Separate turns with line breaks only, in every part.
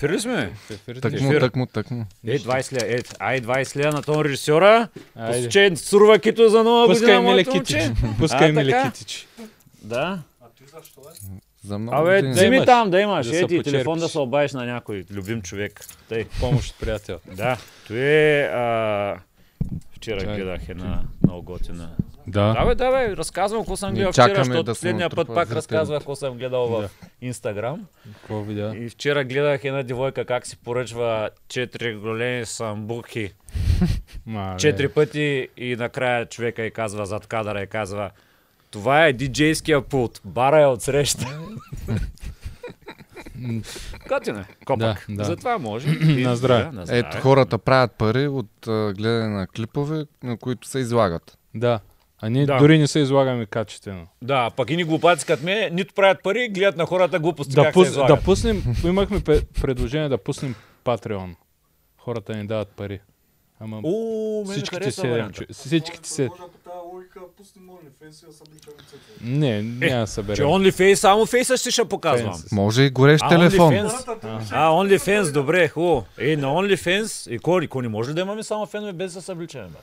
ефир ли сме?
Так му, так му, так му.
Е, 20 ля, е, ай 20 ля на тон режисьора. Че сурва кито за нова
Пускай
година, моето момче.
Пускай
А,
ми лекитич.
Да.
За много
Абе,
години.
вземи там да имаш.
Да
Е,
се
ти телефон да се обадиш на някой любим човек. Тъй.
Помощ от приятел.
Да. Той е... А... Вчера
Чай.
гледах една много готина.
Да.
Да, бе, да, бе, разказвам какво съм гледал вчера, защото
да
последния път пак
зрителите.
разказвах какво съм гледал в Инстаграм.
Какво видя?
И вчера гледах една девойка как си поръчва четири големи самбуки
Мале.
четири пъти и накрая човека и казва зад кадъра и казва това е диджейския пулт, бара е отсреща. Готино е, копък.
Да, да.
Затова може.
На здраве.
На
Ето, хората правят пари от гледане на клипове, на които се излагат.
Да. А ние
Да.
дори не се излагаме качествено.
Да, пък и ни глупаци като мен, нито правят пари, гледат на хората глупости
Да,
как
пус,
се излагат.
да пуснем, имахме предложение да пуснем Patreon. Хората ни дават пари. Ама
О,
всичките седем,
варианта.
чу- всичките се... Не, няма да
Че
съберем.
OnlyFans, само фейса ще ще показвам.
Може и горещ
А,
телефон.
OnlyFans? А, OnlyFans, добре, хубаво. Е, на OnlyFans, и кой не може ли да имаме само фенове без да се събличаме, бе?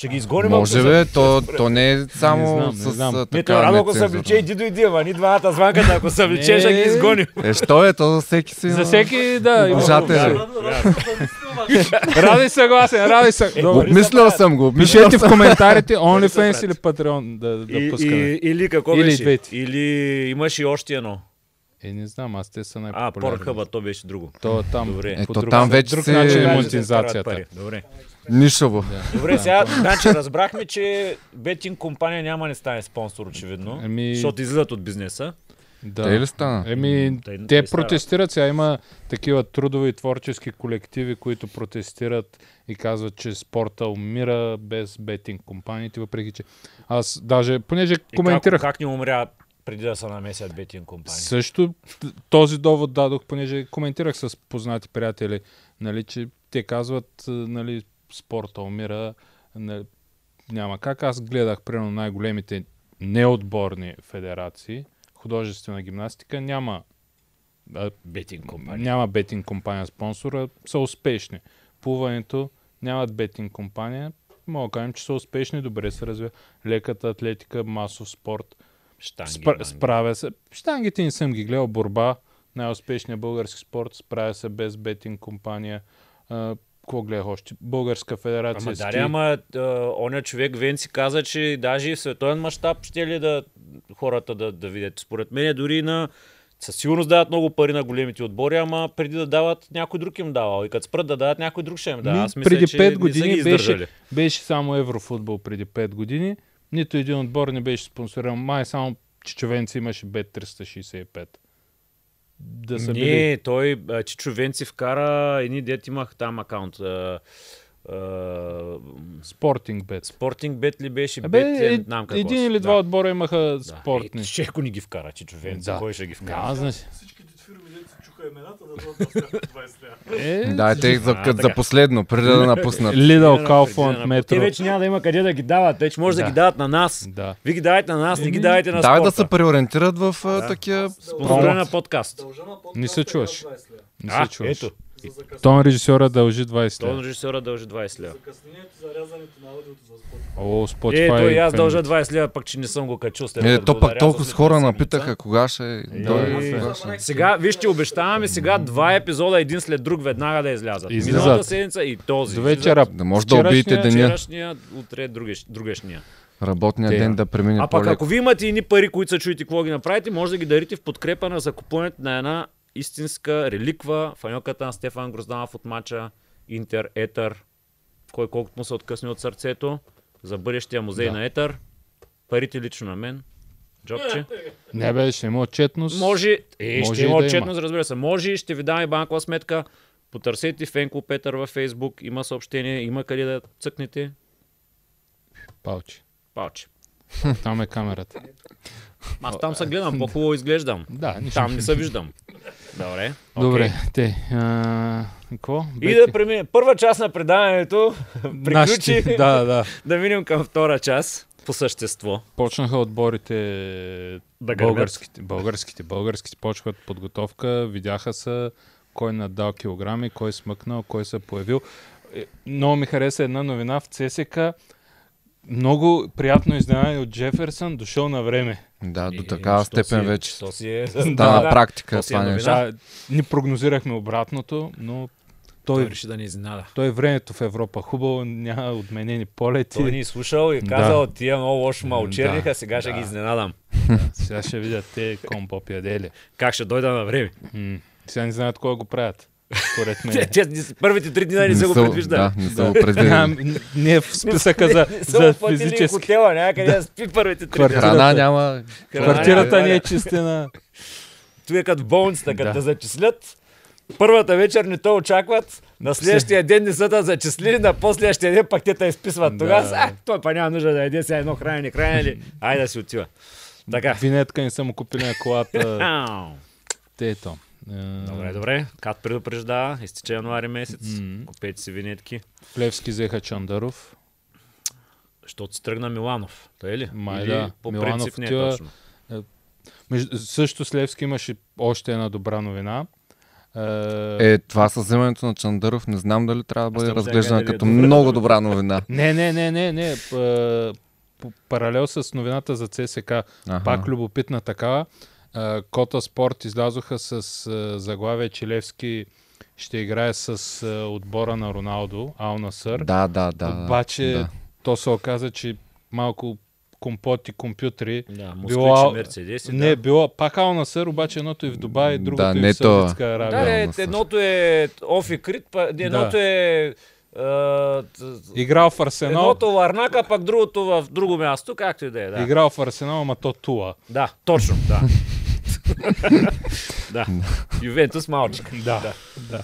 Ще ги изгоним.
Може бе, то, то не е само
Не знам, не
с
знам.
а,
Не,
така
то рано ако се обличе, иди дойди, ама ни двамата звънката, ако се обличе, ще ги
Не.
изгоним.
Е, що е, то за всеки си.
За всеки, да, има.
Обожатели.
Ради съгласен, ради съгласен.
Обмислял съм го,
Пишете в коментарите OnlyFans или Patreon да, да
И,
пускаме.
и, или какво
Или
беше? Или имаш и още едно.
Е, не знам, аз те са
А,
най-популярни.
Порнхъба, то беше друго.
То там.
Добре.
Ето
друг-
там вече
друг
си-
начин е монетизацията.
Пари. Добре.
Нишово.
Добре, сега, значи разбрахме, че бетинг компания няма не стане спонсор, очевидно.
Еми-
Защото излизат от бизнеса.
Да.
Те ли стана?
Еми,
Те-
те, протестират сега. Има такива трудови и творчески колективи, които протестират и казват, че спорта умира без бетинг компаниите, въпреки че аз даже, понеже
И
коментирах
Как, как не умря преди да се намесят бетинг компании?
също този довод дадох, понеже коментирах с познати приятели, нали, че те казват, нали, спорта умира, нали, няма как. Аз гледах, примерно, най-големите неотборни федерации, художествена гимнастика, няма
Бетинг компании.
няма бетинг компания спонсора, са успешни. Плуването нямат бетинг компания, мога да кажем, че са успешни, добре се развива. Леката атлетика, масов спорт,
Штанги,
спра, справя се. Штангите не съм ги гледал, борба, най-успешният български спорт, справя се без бетинг компания. Какво гледах още? Българска федерация.
Ама
ски.
дали, ама а, оня човек Венци каза, че даже и в световен мащаб ще ли да хората да, да видят. Според мен дори на със сигурност дават много пари на големите отбори, ама преди да дават някой друг им давал. И като спрат да дават, някой друг ще им дава. Аз мисля,
преди
че
5
не са
години беше, беше само Еврофутбол преди 5 години. Нито един отбор не беше спонсориран. Май само Чичовенци имаше бет 365. Да са
Не,
били...
той, Чичо Венци вкара едни дет имах там акаунт.
Спортинг бет.
Спортинг бет ли беше?
Абе,
бет,
е,
не знам какво
един или два
да.
отбора имаха
Да.
спортни.
Е, ще ако ни ги вкара, Чичо Венци,
Да.
кой ще ги вкара?
Да, знаеш.
Всичките фирми, чуха имената, да дадат на след 20 лева.
Е,
Дайте за,
А,
като
така.
за последно, преди да напуснат.
Преди
Kaufland,
да-
Метро.
Те вече няма да има къде да ги дават. Вече може да,
Да.
ги дават на нас.
Да.
Вие ги давайте на нас, не ги давайте на
Давай
спорта.
да се преориентират в такива...
На подкаст.
Дължа на подкаст
Не се чуваш.
20 лева.
Не се чуваш.
ето.
Закъснението,
Тон режисьора дължи 20
Тон
лева.
режисьора дължи 20 лева.
закъснението за рязането на аудиото за спорт.
О,
Е,
Spotify.
той и аз дължа 20 лева, пък че не съм го качил. след
Е, то пък толкова
след
хора напитаха, кога ще... дойде,
Е,
ще-
Сега, вижте, обещаваме сега два епизода един след друг веднага да излязат.
Излизат.
Миналата седмица и този.
До вечера.
Да може да убиете
Вчерашния-
деня.
Вчерашния, утре другеш, другашния.
Работния
Те.
ден да премине
А пък
по-леко.
ако ви имате едни пари, които са чуете какво ги направите, може да ги дарите в подкрепа на закупуването на една истинска реликва, фаньоката на Стефан Грозданов от мача Интер Етър, кой колкото му се откъсне от сърцето, за бъдещия музей
Да.
на Етър. Парите лично на мен. Джобче.
Не бе, ще има отчетност.
Може, е,
Може
ще има
да
отчетност, разбира се. Може и ще ви дам и банкова сметка. Потърсете Фенко Петър във Фейсбук. Има съобщение, има къде да цъкнете.
Палчи.
Палче.
Там е камерата.
Аз там се гледам, по-хубаво изглеждам.
Да, нищо.
Там не се виждам. Добре.
Добре,
окей.
те. А, какво?
И да преминем. Първа част на предаването приключи.
Нашите- Да, да.
да минем към втора част по същество.
Почнаха отборите
Да гърмят.
българските, българските, българските почват подготовка, видяха са кой надал килограми, кой смъкнал, кой се появил. Е, Много ми хареса една новина в ЦСК. Много приятно изненадане от Джеферсън, дошъл на време.
Да, до
Е,
такава
що
степен
си-
вече.
е,
Да,
да,
на практика
то си е
това нещо.
Да, ни прогнозирахме обратното, но
Той
той,
реши да ни изненада.
той е времето в Европа. Хубаво, няма отменени полети.
Той ни е слушал и
Да.
казал, тия много лошо ма очерниха,
Да,
сега ще
да.
ги изненадам.
Сега ще видят те компо пядели.
Как ще дойда на време?
М. Сега не знаят кой го правят. Според
Те,
мен.
те, те, първите три дни не са го предвиждали.
Да, не са го
Да,
предвидели.
не е в списъка за,
Не са
за физически.
хотела някъде да спи първите три дни.
Храна няма.
Квартирата ни е чистена.
Той е като в болницата, като
Да.
те зачислят. Първата вечер не те очакват, на следващия ден не са да зачислили, на последващия ден пак те те изписват.
Да.
Тогава, са, а, той па няма нужда да яде сега едно хранене, хранене. Айде да си отива. Така.
Винетка не са му купили на колата. Тето. Е,
Добре, добре. Кат предупреждава, изтича януари месец.
М.
Купете си винетки.
Левски взеха Чандаров.
Защото си тръгна Миланов. Той е ли?
Май
Или
да.
по
Миланов
принцип не е
отива-
точно.
Между, също с Левски имаше още една добра новина. Е,
Е, това със вземането на Чандъров не знам дали трябва да бъде разглеждана
дали е
като
добра.
много добра новина.
Не, не, не, не, не. Паралел с новината за ЦСК, пак любопитна такава. Кота Спорт излязоха с заглавие, че Левски ще играе с отбора на Роналдо, Ал Насър.
Да, да, да. да,
Обаче
да.
то се оказа, че малко компоти, компютри.
Да,
Било-
мерцедеси.
Не,
да.
било пак Ал Насър, обаче едното е в Дубай, другото
Да,
е
не
в
то.
Саудитска Арабия.
Да, е, едното е Офи Крит, па, едното е... а, т-
Играл в Арсенал,
Едното Ларнака, пък другото в друго място, както и да е. Да,
играл в Арсенал, ама то Тула.
да точно, да. да. Ювентус малчик.
Да, да.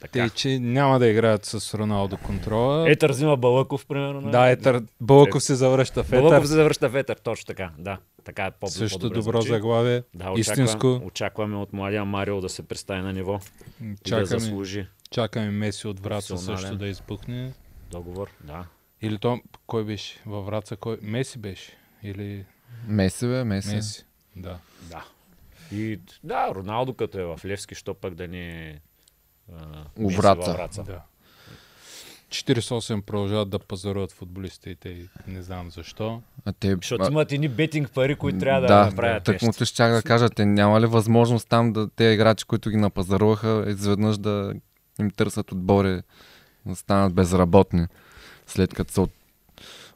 Така.
Те, че няма да играят с Роналдо контрола.
Етър взима Балъков, примерно. нали?
Да, Етър, Бълков се завръща в Етър.
Балъков се завръща в Етър, точно така. Да, така е по
Също
по-добре
добро
звучи.
заглавие.
Да, очаква,
Истинско.
Очакваме от младия Марио да се представи на ниво и да
Чакаме,
заслужи
чакаме Меси от Враца също да избухне.
договор. Да.
Или то, кой беше? Във Враца, кой? Меси беше? Или
Меси, бе, Меси.
Меси? Да.
Да. И да, Роналдо като е в Левски, що пък да не е а,
У
Меси
Враца.
да. 48 продължават да пазаруват футболистите и не знам защо.
А те,
Защото
а,
имат едни бетинг пари, които трябва да,
да,
направят нещо.
му те щях да кажа, те няма ли възможност там да те играчи, които ги напазаруваха, изведнъж да им търсят отбори, да станат безработни, след като се от,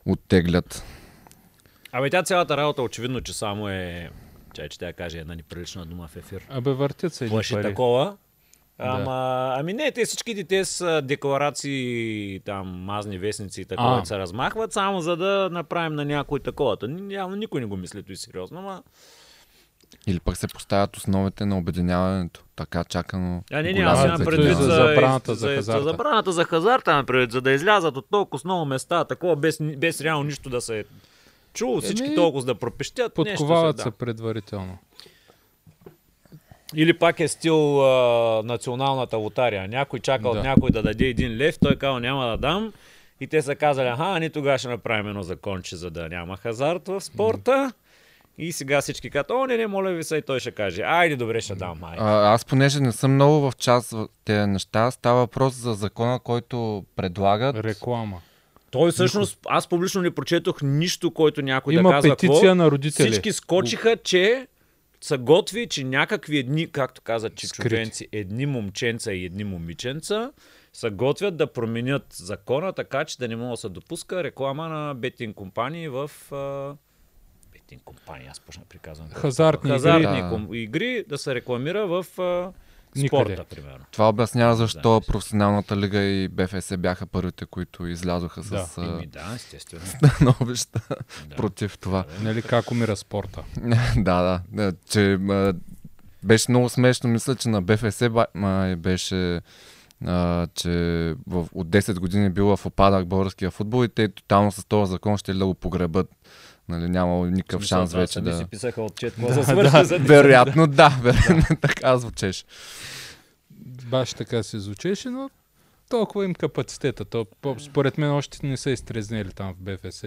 оттеглят.
Абе, тя цялата работа очевидно, че само е... Чай, че тя каже една неприлична дума в ефир.
Абе, въртят се
Плаши
пари.
такова. Ама, ами не, те всички те са декларации, там, мазни вестници и такова,
А.
се размахват, само за да направим на някой такова. Явно никой не го мисли той сериозно, ама...
Или пък се поставят основите на обединяването. Така чакано.
А, не, не, аз имам
за-
предвид
за
за,
забраната за
за,
хазарта.
за забраната за хазарта, предвид, за да излязат от толкова с много места, такова, без, без реално нищо да се чуло, всички
Еми,
толкова да пропещят.
Подковават
нещо
се
се, да.
предварително.
Или пак е стил а, националната лотария. Някой чака от
Да.
някой да даде един лев, той казал няма да дам. И те са казали, аха, ние тогава ще направим едно законче, за да няма хазарт в спорта. И сега всички казват, о, не, не, моля ви се, и той ще каже, айде, добре, ще дам, айде.
А, аз понеже не съм много в част в тези неща, става въпрос за закона, който предлагат.
Реклама.
Той всъщност, аз публично не прочетох нищо, който някой
Има
да казва
петиция
какво.
на родители.
Всички скочиха, че са готви, че някакви едни, както каза чичовенци, едни момченца и едни момиченца са готвят да променят закона, така че да не може да се допуска реклама на бетинг компании в... А... Бетинг компании, аз почна приказвам.
Хазартни
Хазартни
игри.
Да.
ком- игри да се рекламира в а...
Никъде.
спорта, примерно.
Това обяснява защо
Да.
професионалната лига и БФС бяха първите, които излязоха
Да.
с а,
Еми, да, естествено.
становища
Да.
против това.
Нали как умира спорта?
да, да, да. Че а, беше много смешно. Мисля, че на БФС май беше а, че в, от 10 години бил в опадък българския футбол и те тотално с този закон ще да го погребат. Нали, нямало никакъв
Смисъл,
шанс
това
вече да...
си писаха отчет, какво да, свърши за
Вероятно да, вероятно така звучеше.
Баш така се звучеше, но толкова им капацитета. То, по- според мен още не са изтрезнели там в БФС.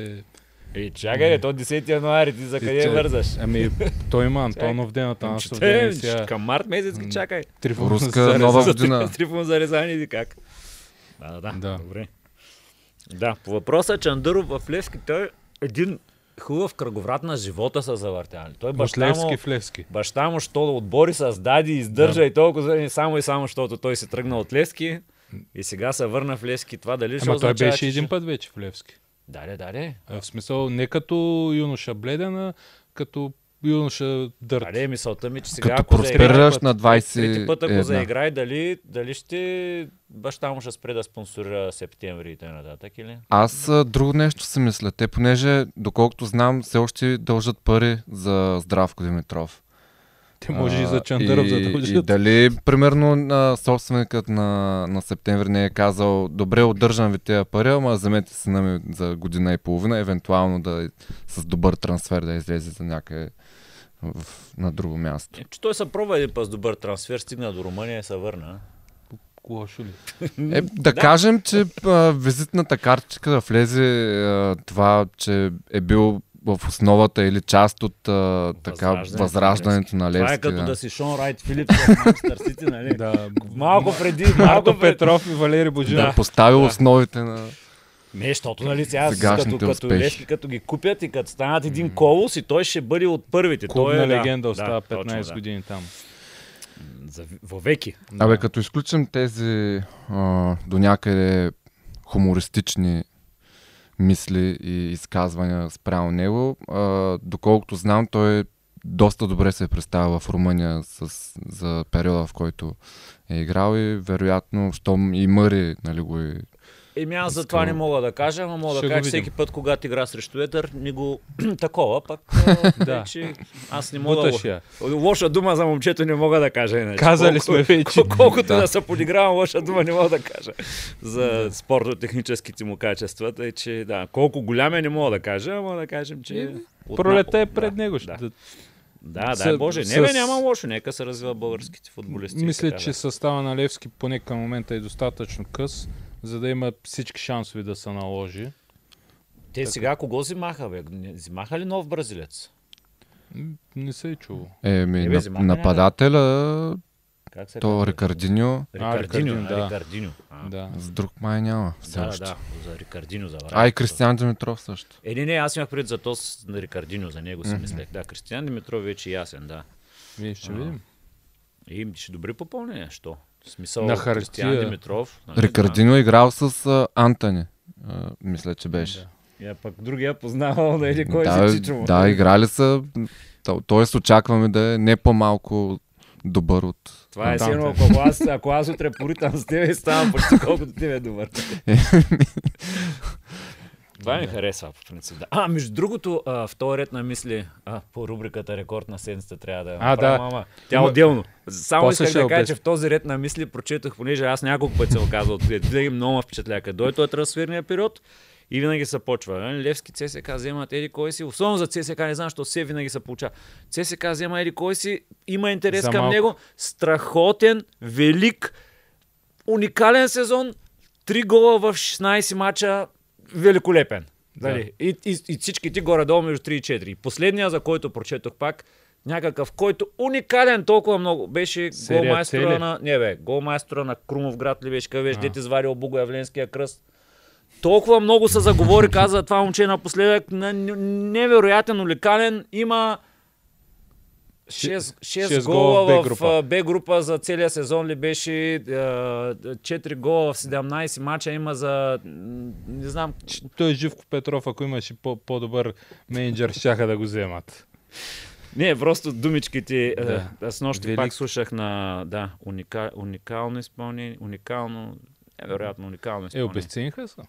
И чакай, бе, то 10 януари, ти за къде
че-
вързаш?
Ами, той има Антонов ден, а там
Че
в
те,
ден сега.
Към март месец ги чакай.
Трифон
Руска
зареза-
нова
За
година.
Трифон за резани или как? Да, да, да.
Да.
Добре. Да, по въпроса Чандъров в Левски, той е един хубав кръговрат на живота са завъртяли. Той баща
Левски
му,
в Левски.
баща му, що да отбори създади, издържа
Да.
и толкова само и само, защото той се тръгна от Левски и сега се върна в Левски. Това дали ще
Ама той
означава,
беше
че
един път вече в Левски.
Да, да, да,
В смисъл, не като юноша бледен, а като юноша дърт.
Да, мисълта ми, че сега
Като
ако
просперираш
път-
на
Трети път, ако
21.
заиграе, дали, дали ще баща му ще спре да спонсорира септември и т.н. или?
Аз друго нещо си мисля. Те, понеже, доколкото знам, все още дължат пари за Здравко Димитров.
Те може и
А,
за Чандъров да
и, и
дължат.
дали, примерно, на собственикът на, на септември не е казал, добре, удържам ви тези пари, ама вземете сина ми за година и половина, евентуално да с добър трансфер да излезе за някъде в, на друго място.
Е, че той се пробва един път с добър трансфер, стигна до Румъния и се върна.
Лошо ли?
Е, да, кажем, че а, визитната картичка да влезе а, това, че е бил в основата или част от а, така,
Възраждането
възраждането на Левски.
Това е като
да.
да си Шон Райт Филипс в Манчестър Сити, нали?
Да.
Малко преди, малко пред...
Петров и Валери Божинов.
да поставил
Да.
основите на...
Не, защото нали сега
Сегашните
като, като
успехи.
Като ги купят и като станат един колос и той ще бъде от първите. той
Клубна
е, да,
легенда остава
да,
15
точно,
години там.
Да. За, вовеки.
Абе, като изключим тези а, до някъде хумористични мисли и изказвания спрямо него, а, доколкото знам, той доста добре се е представил в Румъния с, за периода, в който е играл и вероятно, щом и Мъри нали, го е
Еми аз за това не мога да кажа, ама мога
Ще
да кажа, че всеки път, когато игра срещу Етър, не го такова, пък
Да.
вече аз не мога да... Лоша дума за момчето не мога да кажа иначе.
Казали
Колко-
сме вече.
кол- Колкото
Да.
да се подигравам, лоша дума не мога да кажа за спортно-техническите му качества, тъй че да, колко голям е не мога да кажа, ама да кажем, че... от
Пролета е пред
да,
него.
Да,
Да.
да,
С-
дай Боже. Не бе,
с-
няма лошо, нека се развива българските футболисти.
Мисля,
така,
че
да.
състава на Левски поне към момента е достатъчно къс, за да има всички шансове да се наложи.
Те сега кого взимаха, бе? Взимаха ли нов бразилец?
Не се е чуло.
Е, ми,
Е, бе,
на,
взимаха
нападателя,
Как се
то
казва?
Рикардиньо,
А,
Рикардиньо,
да.
Рикардиньо. А,
Да.
с друг май няма
Да, да, за Рикардиньо забравя.
А и Кристиан Димитров също.
Е, не, не, аз имах пред за то с на Рикардиньо, за него си мислех. Да, Кристиан Димитров вече е ясен, да.
Вие ще
А.
видим.
И ще добри попълнения, що? В смисъл,
На
Кристиан
хартия.
Димитров. нали,
Рикардиньо играл с а, Антони, а, мисля, че беше.
Да.
Да. Я пък другия познавал, да или кой
да,
си чичо му.
да, играли са. То- Тоест очакваме да е не по-малко добър от...
Това е
да.
ако аз, ако аз утре поритам с тебе, ставам почти колкото тебе е добър. Това ми харесва, по принцип. Да. А, между другото, а, в този ред на мисли, а, по рубриката Рекорд на седмицата трябва да
А, да.
Ама, тя
Има-
отделно. Само исках да кажа, че в този ред на мисли прочетох, понеже аз няколко пъти съм казал, винаги много ме впечатля, този трансферния период и винаги се почва. нали? Левски ЦСК вземат еди кой си, особено за ЦСК, не знам, защо все винаги се получава. ЦСК взема еди кой си, има интерес
За
към
малко.
него, страхотен, велик, уникален сезон, три гола в 16 мача, великолепен. Дали? И, и, и всички ти горе-долу между 3 и 4. И последния, за който прочетох пак, някакъв, който уникален толкова много, беше голмайстора на... Не бе, голмайстора на Крумов град ли беше, къде беше, дете извадил Богоявленския кръст. Толкова много се заговори, каза това момче напоследък, на невероятен, уникален, има 6, 6,
шест
гола
гола
в,
Б група.
за целия сезон ли беше 4 гола в 17 мача има за не знам
Той е Живко Петров, ако имаше по- по-добър менеджер, щяха да го вземат.
Не, просто думичките.
Да.
С нощи
Велик.
пак слушах на да, уника, уникално изпълнение, уникално, невероятно уникално
Е,
изпълнение.
обесцениха се.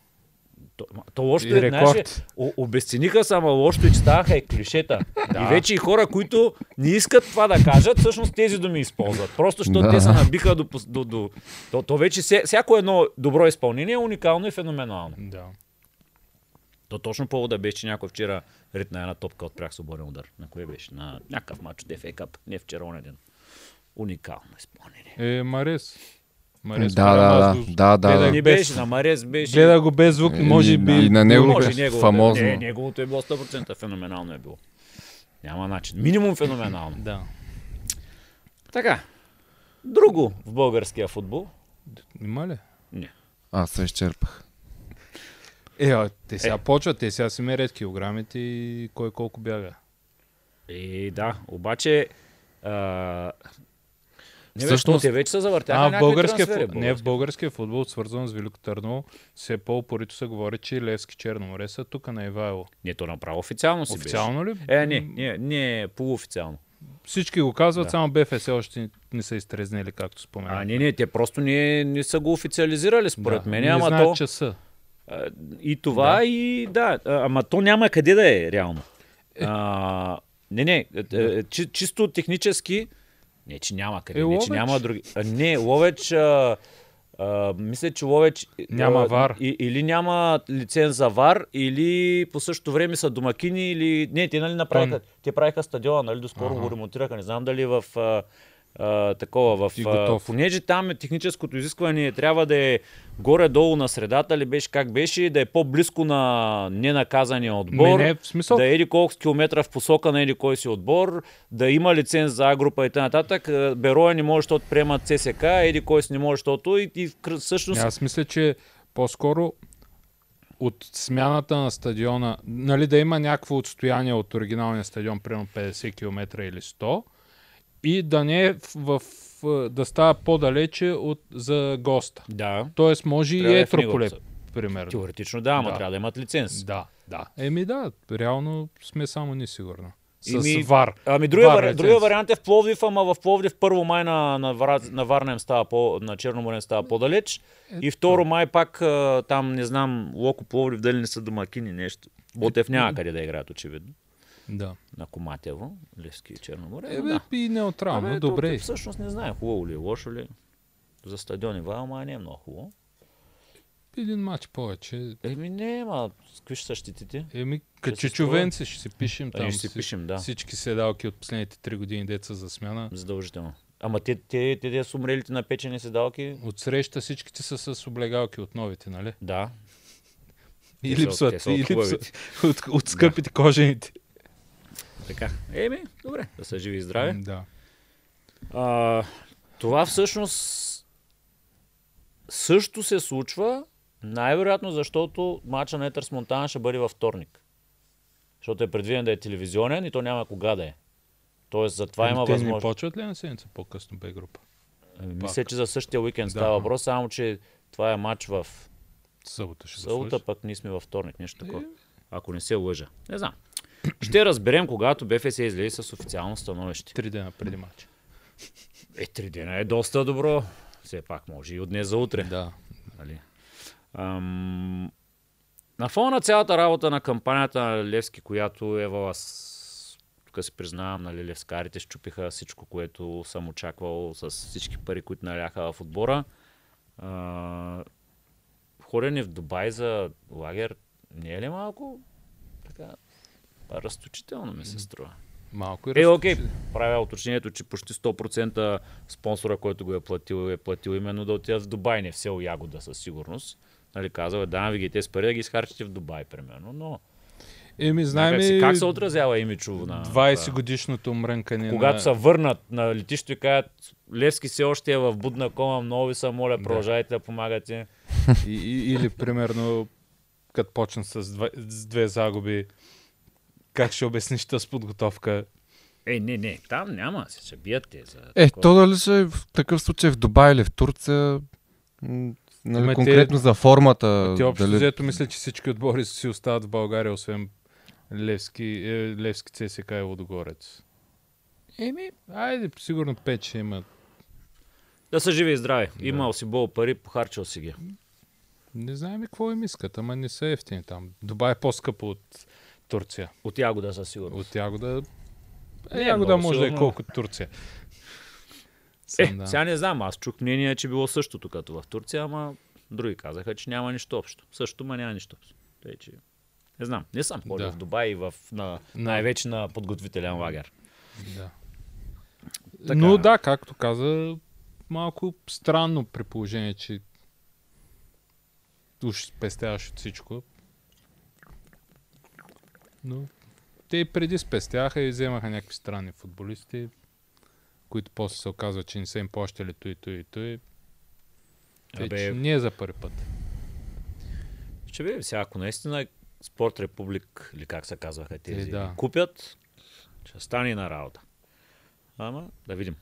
То, то лошото е, знаеш, обесцениха се, ама лошото е, че ставаха и клишета. И вече и хора, които не искат това да кажат, всъщност тези думи използват. Просто защото
Да.
те се набиха до... до, до то, то вече се, всяко едно добро изпълнение е уникално и феноменално.
Да.
То точно повода беше, че някой вчера ритна една топка от прях свободен удар. На кое беше? На някакъв матч от FA Cup. Не вчера, онен ден. Уникално изпълнение.
Е, Марес. Марес
Да, да, да,
го-
да, да, да.
Не
без-
беше, на Марес беше.
Гледа го без звук,
И-
може би...
и на него
може
беше
неговото,
фамозно.
Не, неговото е било 100% феноменално е било. Няма начин. Минимум феноменално.
Да.
Така. Друго в българския футбол.
Има ли?
Аз се изчерпах.
Е, а, те сега почват, те сега си мерят килограмите и кой колко бяга.
И да, обаче... А... Не,
Всъщност-
те вече са завъртяха
А, в българския,
трансфери.
не, в българския футбол, свързан с Велико Търново, все по-упорито се говори, че Левски Черноморе са тук на Ивайло.
Не, то направо официално си
Официално ли?
беше. Е, не, не, не, полуофициално.
Всички го казват,
Да.
само БФС още не са изтрезнели, както споменах.
А, не, не, те просто не, не са го официализирали, според
да.
мен.
Не
Ама
знаят
то,
часа.
и това,
Да.
и да, ама то няма къде да е, реално. А, не, не, е, е, чи, чисто технически, не, че няма къде,
Е,
не, че няма други. А, не, Ловеч, а, а, мисля, че Ловеч...
Няма
а,
вар.
И, или няма лиценз за вар, или по същото време са домакини, или... Не, те нали направиха, те правиха стадиона, нали, доскоро
Ага.
го ремонтираха, не знам дали в... А, а, такова, в, а, понеже там е техническото изискване трябва да е горе-долу на средата ли беше как беше, да е по-близко на ненаказания отбор,
Не, не, в смисъл,
да е еди колко километра в посока на еди кой си отбор, да има лиценз за група и т.н. Бероя не може, защото приемат ЦСК, еди кой си не може, защото и, и всъщност...
Аз мисля, че по-скоро от смяната на стадиона, нали да има някакво отстояние от оригиналния стадион, примерно 50 км или 100, и да не е в, в, да става по-далече от, за госта.
Да,
Тоест може
Трябва
и
е
етрополе, примерно.
теоретично да, ама
Да.
трябва да имат лиценз.
Да, да. Еми да, реално сме само ни сигурно. С
Еми,
ВАР.
Ами другия,
Вар
вари... другия вариант е в Пловдив, ама в Пловдив първо май на, на, Вар... на Варна им става по... на Черноморен става по-далеч. И второ май пак там, не знам, Локо Пловдив дали не са домакини нещо. Ботев няма къде да играят очевидно.
Да.
На Коматево, Левски и Черноморе.
Е, бе,
да.
и неутрално,
Абе,
добре.
То, всъщност не знаем хубаво ли е, лошо ли е. За стадиони ва, ама не е много хубаво.
Един матч повече.
Еми не, ама с какви ще са щитите?
Еми, като чечовенци ще си пишем
Там
там.
ще си пишем, да,
Всички седалки от последните три години деца за смяна.
задължително. Ама те, те, те, те, са умрелите на печени седалки,
От среща всичките са с облегалки от новите, нали?
да.
И липсват, и липсват от, от скъпите кожените.
Така. Еми, добре, да са живи и здрави.
Да.
А, това всъщност също се случва, най-вероятно защото матча на Етър с Монтана ще бъде във вторник. Защото е предвиден да е телевизионен и то няма кога да е. Тоест, затова има
Ами те не
възможност.
почват ли на седмица по-късно бе група?
Ами, Мисля, че за същия уикенд
Да.
става въпрос, само че това е матч в
Събота ще
събота, пък ние сме във вторник, нещо такова.
Е.
Ако не се лъжа. Не знам. Ще разберем, когато БФС излезе с официално становище.
Три дена преди матч.
Е, три дена е доста добро. Все пак може и от днес за утре.
Да.
Нали? Ам... На фона на цялата работа на кампанията на Левски, която е с... тук си признавам, нали, левскарите щупиха всичко, което съм очаквал с всички пари, които наляха в отбора. А... Ходене в Дубай за лагер не е ли малко така разточително ми се струва?
Малко и
Е,
разточи-
окей, правя уточнението, че почти 100% спонсора, който го е платил, е платил именно да отидат в Дубай, не в село Ягода със сигурност. Нали, казал е, да, ви ги тези пари да ги изхарчите в Дубай, примерно, но
Еми, знаем
как, си, как се отразява имиджово на...
20
това?
годишното мрънкане
Когато
на...
се върнат на летището и кажат, Левски все още е в будна кома, много ви са, моля, продължайте да помагате.
И, и, или, примерно, като почнат с, два, с две загуби, как ще обясниш тази подготовка?
Е, не, не, там няма, се ще бият те. За
Е,
такова.
то дали е в такъв случай в Дубай или в Турция, нали,
те-
конкретно за формата.
Ти общо
дали...
взето мисля, че всички отбори си остават в България, освен Левски, е, Левски ЦСК и Водогорец. Еми, айде, сигурно 5 ще имат.
Да са живи и здрави. Имал си бол пари, похарчил си ги.
Не знаем и какво им искат, ама не са ефтини там. Дубай е по-скъпо от Турция.
От Ягода със сигурност.
От Ягода... Е,
Не е
Ягода може да е
сигурно.
колко Турция.
Е,
Сам, да.
сега не знам, аз чух мнение, че било същото като в Турция, ама други казаха, че няма нищо общо. Също, ма няма нищо общо. Тъй, че... Не знам, не съм ходил
Да.
в Дубай и в, на, най-вече на подготвителен лагер.
Да.
Така.
Но да, както каза, малко странно при положение, че уж спестяваш от всичко. Но те и преди спестяха и вземаха някакви странни футболисти, които после се оказва, че не са им плащали той, той, той. Тъй,
Абе-
не е за първи път.
Ще видим сега, ако наистина Спорт Републик, или как се казваха тези,
Е, да.
купят, ще стане на работа. Ама, да видим.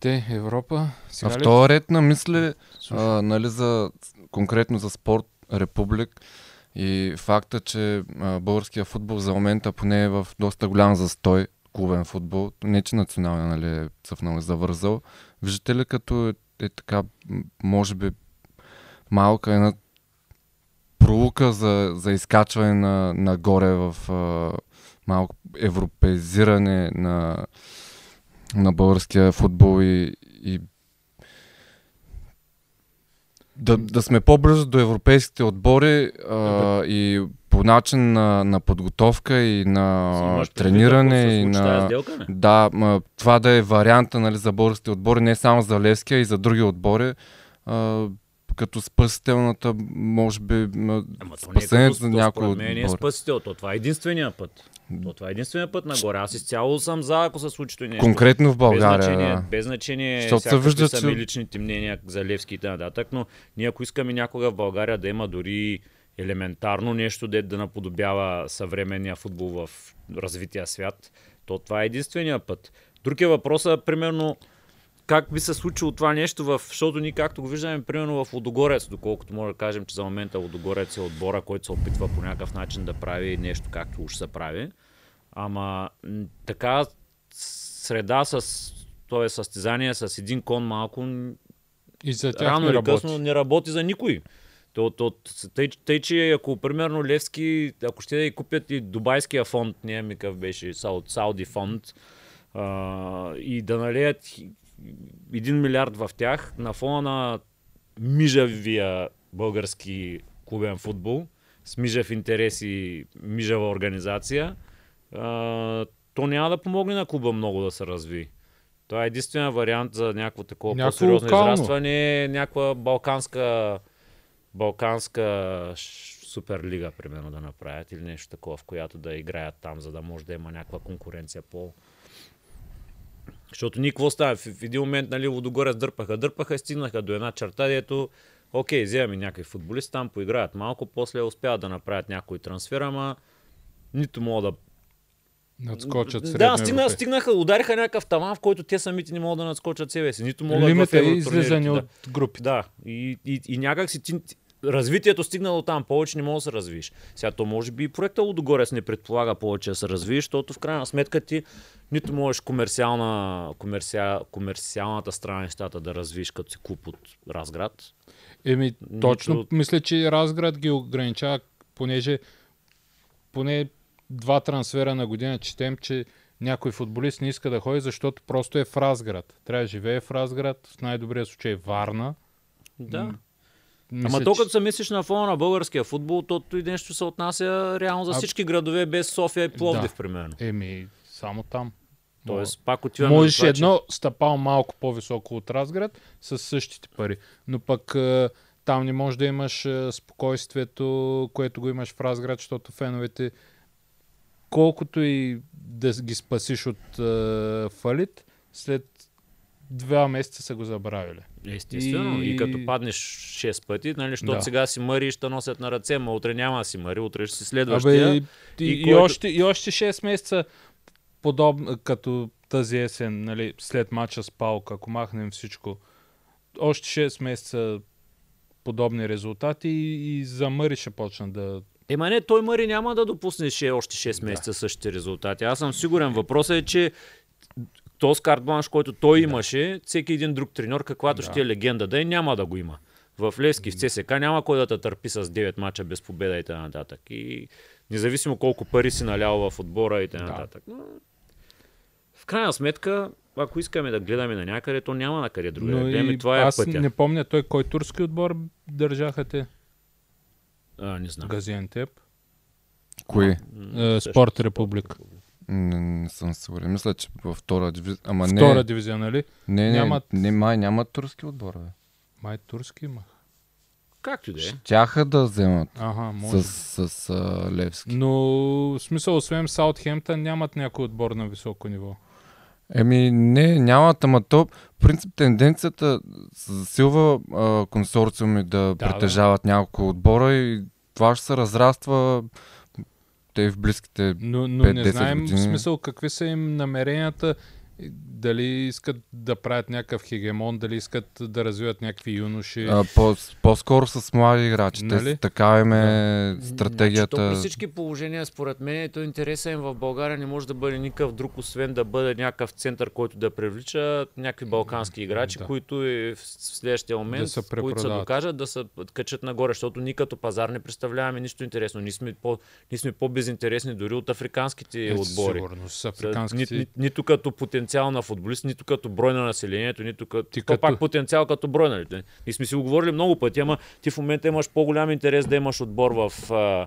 Те, Европа,
А
сега
в
ли?
този ред на мисли, а, нали, за, конкретно за спорт Републик и факта, че българския футбол за момента поне е в доста голям застой, клубен футбол, не че националния нали, е цъфнал и завързал. Виждате ли като е, е така, може би малка една пролука за, за изкачване на, нагоре в а, малко европеизиране на, на българския футбол и, и да, да сме по-близо до европейските отбори а, и по начин на, на подготовка и на трениране
се
и на...
Сделка, не?
Да, ма, това да е варианта нали, за българските отбори, не само за Левския и за други отбори, а, като спасителната, може би, ма,
Ама е
спасението
като,
за някои
според мен не е спасител, то това е единствения път. То това е единствения път нагоре. Аз изцяло съм за, ако се случи нещо.
Конкретно в
без
България.
значение,
да.
без значение
се
са ми личните мнения за Левски и т.н. Но ние ако искаме някога в България да има дори елементарно нещо, де да наподобява съвременния футбол в развития свят, то това е единствения път. Друг е въпросът, примерно, как би се случило това нещо, в, защото ние както го виждаме, примерно в Лодогорец, доколкото може да кажем, че за момента Лодогорец е отбора, който се опитва по някакъв начин да прави нещо както уж се прави. Ама така среда с т.е. състезание с един кон малко
И за тях
рано
не
или
работи.
късно не работи за никой. То, то, тъй, тъй, че ако примерно Левски, ако ще да и купят и Дубайския фонд, не ми какъв беше, Сауд, Сауди фонд, а, и да налеят един милиард в тях на фона на мижавия български клубен футбол, с мижав интерес и мижава организация, то няма да помогне на клуба много да се разви. Това е единствения вариант за някакво такова
Някакво
по-сериозно
локално.
израстване, някаква балканска, балканска суперлига, примерно, да направят или нещо такова, в която да играят там, за да може да има някаква конкуренция по... Защото ние какво става? В, в един момент, нали, Лодогорец дърпаха, дърпаха стигнаха до една черта, дето окей, вземаме някакви футболисти, там поиграят малко, после успяват да направят някой трансфер, ама нито могат да
Надскочат
да,
средно
стигна, стигнаха, удариха някакъв таван, в който те самите не могат да надскочат себе си. Нито могат
Лимит
в
е излизане
да-
от групите.
Да, и, и, и някак си ти- развитието стигнало там, повече не може да се развиш. Сега то може би и проекта Лудогорец не предполага повече да се развиеш, защото в крайна сметка ти нито можеш комерциална, комерциал, комерциалната страна на нещата да развиш като си клуб от Разград.
Еми, точно
Нито-
мисля, че Разград ги ограничава, понеже поне два трансфера на година четем, че някой футболист не иска да ходи, защото просто е в Разград. Трябва да живее в Разград, в най-добрия случай Варна.
Да.
М,
Ама
Мисля,
то
че-
като се мислиш на фона на българския футбол, то и нещо се отнася реално за
А-
всички градове без София и Пловдив,
Да.
примерно.
Еми, само там.
Тоест, пак отиваме
Можеш
това, че-
едно стъпало малко по-високо от Разград с същите пари. Но пък е, там не можеш да имаш е, спокойствието, което го имаш в Разград, защото феновете, колкото и да ги спасиш от е, фалит, след два месеца са го забравили.
Естествено. И...
И-
и като паднеш 6 пъти, нали, защото
Да.
сега си мъри и ще носят на ръце, ма утре няма да си мъри, утре ще си следващия.
Абе, и,
и
и,
който-
още, и още 6 месеца подобно, като тази есен, нали, след мача с Палка, ако махнем всичко, още 6 месеца подобни резултати и, и за Мъри ще почна да...
Ема не, той Мъри няма да допусне ще още 6 месеца същите резултати. Аз съм сигурен. Въпросът е, че този карт бланш, който той имаше, всеки един друг треньор, каквато ще е легенда да е, няма да го има. В Левски, в ЦСК няма кой да те търпи с 9 мача без победа и т.н. И независимо колко пари си налял в отбора и т.н. Но... В крайна сметка, ако искаме да гледаме на някъде, то няма на къде друга.
Но
да гледаме, това е
аз
пътя.
не помня той кой турски отбор държаха те.
А, не знам.
Газиантеп.
Кои?
Е, Спорт Републик.
Не, не съм сигурен. Мисля, че във втора дивизия. Ама
Втора
не,
дивизия, нали?
не, не,
нямат-
не, май нямат турски отбор, бе.
Май турски има.
Както и да е.
Тяха да вземат
Ага, може.
с, с а, Левски.
Но в смисъл, освен Саутхемптън, нямат някой отбор на високо ниво.
Еми, не, нямат, ама то, принцип, тенденцията се засилва а, консорциуми да,
да.
притежават няколко отбора и това ще се разраства те в близките
Но, но не
5-10
знаем в
години.
смисъл какви са им намеренията. Дали искат да правят някакъв хегемон, дали искат да развиват някакви юноши.
А, по, по-скоро с млади играчи.
Нали?
Така им е
Значи, то
стратегията.
при всички положения, според мен, то интереса им в България не може да бъде никакъв друг, освен да бъде някакъв център, който да привлича някакви балкански играчи,
Да.
които и в следващия момент,
Да се
които се докажат, да се качат нагоре, защото ние като пазар не представляваме нищо интересно. Ние сме, по, ние сме по-безинтересни дори от африканските
Е,
отбори.
Сигурно, с
Са,
африканските...
Ни, ни, нито като потенциал на футболист, нито като брой на населението, нито като...
Ти
То
като-
пак потенциал като брой, нали? И сме си го говорили много пъти, ама ти в момента имаш по-голям интерес да имаш отбор в а,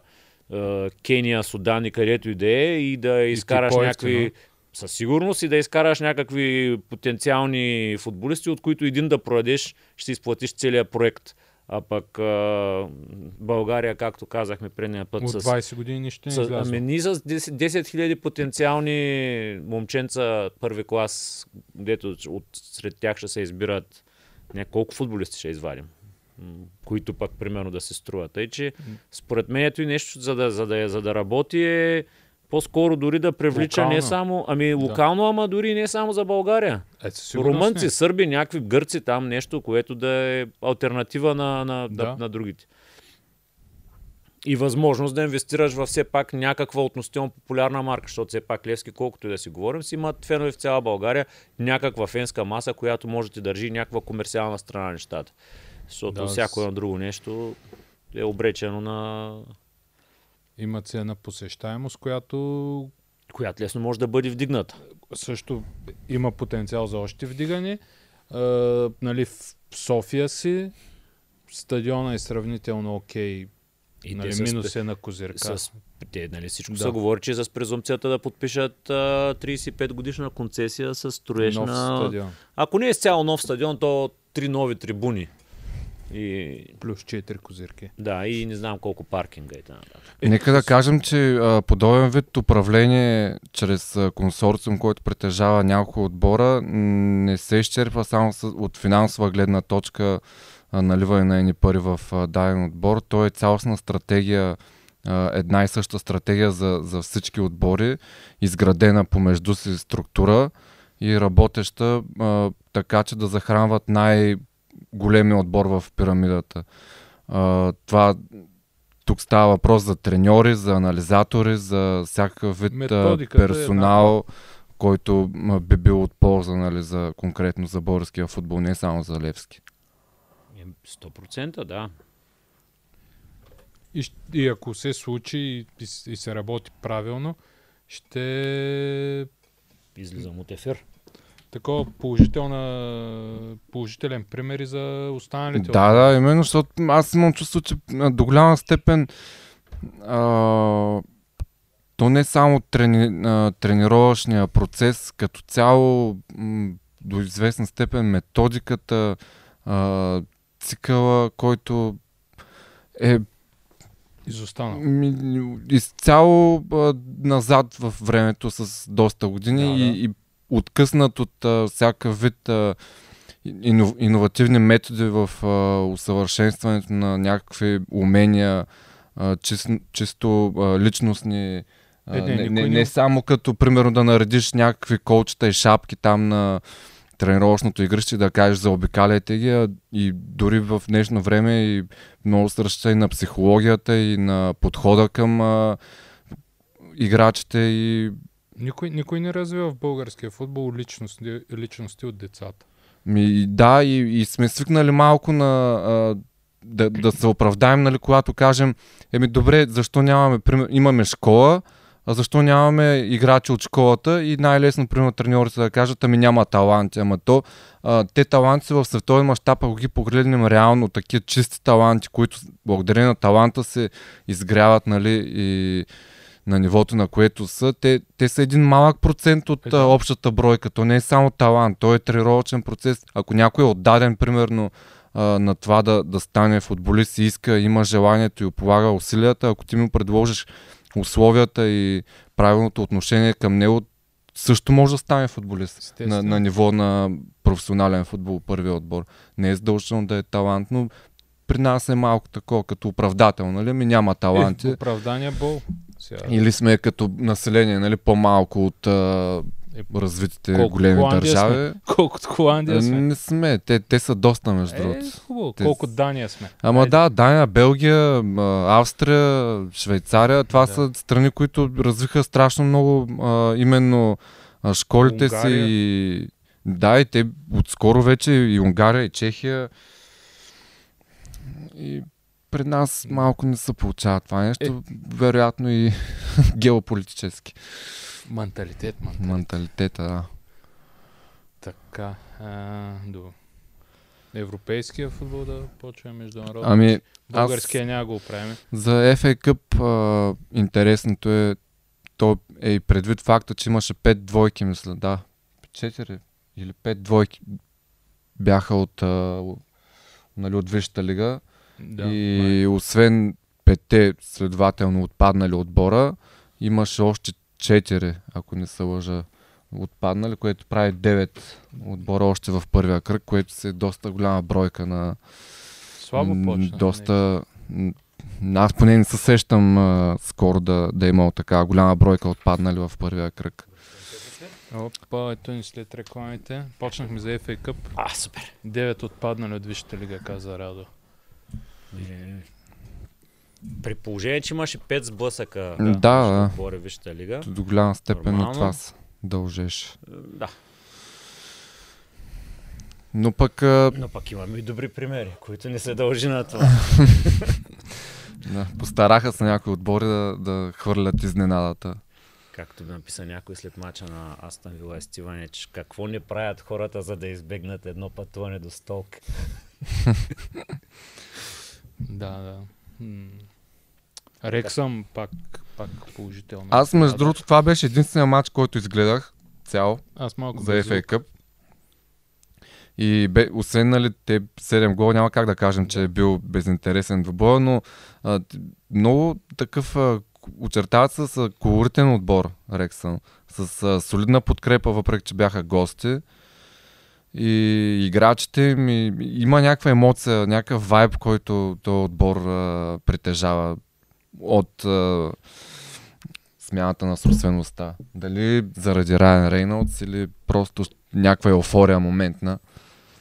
а, Кения, Судан и където и да е и да изкараш някакви... Със сигурност и да изкараш някакви потенциални футболисти, от които един да продадеш, ще изплатиш целият проект. А пък а, България, както казахме предния път,
От
с
20 години нищо не
с,
излязва.
ами ние с 10 10 000 потенциални момченца първи клас, дето от, сред тях ще се избират няколко футболисти ще извадим, които пък примерно да се струват. Тъй, че според мен ето и нещо, за да, за да, за да работи е по-скоро дори да привлича не
Локално.
само, ами локално, ама дори не само за България.
Е,
Румънци,
не.
сърби, някакви гърци там, нещо, което да е альтернатива на, на,
Да.
на, на другите. И възможност да инвестираш във все пак някаква относително популярна марка, защото все пак Левски, колкото и да си говорим, си имат фенове в цяла България, някаква фенска маса, която може да държи някаква комерциална страна на нещата. Защото
Да,
всяко едно друго нещо е обречено на...
Има цена посещаемост, която
която лесно може да бъде вдигната.
също има потенциал за още вдигане. А, нали, в София си стадиона е сравнително окей.
И
нали,
те с-
минус е на козирка.
С, те, нали, всичко
Да.
се говори, че с презумпцията да подпишат а, 35 годишна концесия с строеж
Нов
на...
стадион.
Ако не е цял нов стадион, то три нови трибуни. И,
Плюс 4 козирки.
да, и не знам колко паркинга и т.н.
Нека да кажем, че а, подобен вид управление чрез а, консорциум, който притежава няколко отбора, не се изчерпва само с, от финансова гледна точка а, наливане на едни пари в а, даден отбор. То е цялостна стратегия, една и съща стратегия за, за всички отбори, изградена помежду си структура и работеща а, така, че да захранват най-големия отбор в пирамидата. А, това тук става въпрос за треньори, за анализатори, за всякакъв вид
Методиката е
персонал, който м, би бил от полза нали, за, конкретно за българския футбол, не само за Левски.
Е, 100% да.
И, и ако се случи и, и, и се работи правилно, ще
Излизам от ефир.
Такова положителна, положителен пример и за останалите.
Да, да, именно, защото аз имам чувство, че до голяма степен а, то не само трени, а, тренировъчния процес, като цяло м, до известна степен методиката, а, цикъла, който е
Изостанал.
изцяло а, назад в времето с доста години
Да, да.
И, и откъснат от а, всякакъв вид а, ино, иновативни методи в а, усъвършенстването на някакви умения, а, чист, чисто а, личностни. А,
Е, не,
не, не,
не-
само като примерно да наредиш някакви колчета и шапки там на тренировъчното игрище да кажеш заобикаляйте ги, а и дори в днешно време и много разчита и на психологията и на подхода към а, играчите и
Никой, никой не развива в българския футбол личности, личности от децата.
Ми, да, и, и сме свикнали малко на а, да, да се оправдаем, нали, когато кажем, еми добре, защо нямаме, пример, имаме школа, а защо нямаме играчи от школата и най-лесно, примерно, треньорите да кажат, ами няма таланти, ама то, а, те таланти в световен мащаб, ако ги погледнем реално, такива чисти таланти, които благодарение на таланта се изгряват, нали, и на нивото, на което са, те, те са един малък процент от
Е,
а, общата бройка. То не е само талант, то е тренировъчен процес. Ако някой е отдаден, примерно, а, на това да, да стане футболист и иска, има желанието и полага усилията, ако ти му предложиш условията и правилното отношение към него, също може да стане футболист на,
Естествено.
на ниво на професионален футбол, първия отбор. Не е задължително да е талант, но при нас е малко такова, като оправдател, нали? Ми няма таланти.
Е, оправдание бол. Сега,
Или сме като население, нали, по-малко от а,
е,
развитите
Колко
големи
Холандия
държави.
колкото Холандия
Е,
сме.
Не сме. Те, те са доста, между
Е,
другото.
хубаво.
Те
Колко Дания сме.
Ама
Айде.
да, Дания, Белгия, Австрия, Швейцария, това
Да.
са страни, които развиха страшно много а, именно а, школите си.
Унгария.
И, да, и те отскоро вече и Унгария, и Чехия. И пред нас малко не се получава това нещо, вероятно и геополитически.
Менталитет, менталитет.
Менталитета, да.
Така. А, до европейския футбол да почваме международно.
Ами,
Българския няма го правим.
За FA Cup а, интересното е, то е и предвид факта, че имаше 5 двойки, мисля, да. 4 или 5 двойки бяха от, а, нали, от Висшата лига.
Да,
и освен петте следователно отпаднали отбора, имаше още 4, ако не се лъжа, отпаднали, което прави 9 отбора още в първия кръг, което се е доста голяма бройка на
Слабо почна.
Доста. м, Аз поне не се сещам а, скоро да, да е имал така голяма бройка отпаднали в първия кръг.
Опа, ето ни след рекламите. Почнахме за FA Cup.
А, супер.
9 отпаднали от Висшата лига, каза Радо.
При положение, че имаше 5 сблъсъка
Да, да.
отбори в Висшата лига,
До голяма степен
Нормално.
това се дължеше.
да.
Но пък
Но пък имаме и добри примери, които не се дължи на това.
да, постараха се някои отбори да, да хвърлят изненадата.
Както написа някой след мача на Астан Вила и Стиванич, какво не правят хората, за да избегнат едно пътуване до столк.
Да, да. М. Рексъм пак, пак положително.
Аз, между другото, това беше единствения матч, който изгледах цял
Аз малко
за FA. Cup. И бе, освен нали, те 7 гола, няма как да кажем, че е бил безинтересен двубой, но а, много такъв а, очертават се с а, колоритен отбор, Рексън. С а, солидна подкрепа, въпреки че бяха гости. И играчите им и, има някаква емоция, някакъв вайб, който този отбор а, притежава от а, смяната на собствеността. Дали заради Райан Рейнолдс или просто някаква еуфория моментна.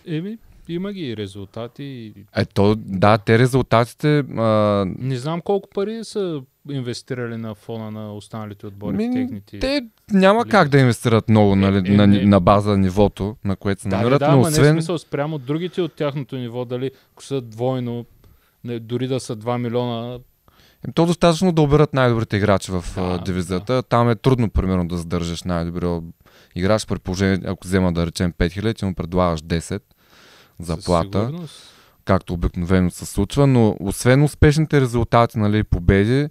Еми, има ги и резултати.
Ето, да, те резултатите... А,
Не знам колко пари са инвестирали на фона на останалите отбори
Ми,
в техните.
те няма как да инвестират много нали,
Е, е,
на,
не.
на база нивото, на което се
да,
намират,
да,
но
ама не е
освен...
смисъл спрямо другите от тяхното ниво, дали ако са двойно, не, дори да са 2 милиона,
То достатъчно да оберат най-добрите играчи в
Да,
да, дивизията. Там е трудно, примерно, да задържаш най-добрия играч, при положение, ако взема да речем 5000, ти му предлагаш 10
със
заплата. както обикновено се случва, но освен успешните резултати, нали, победи,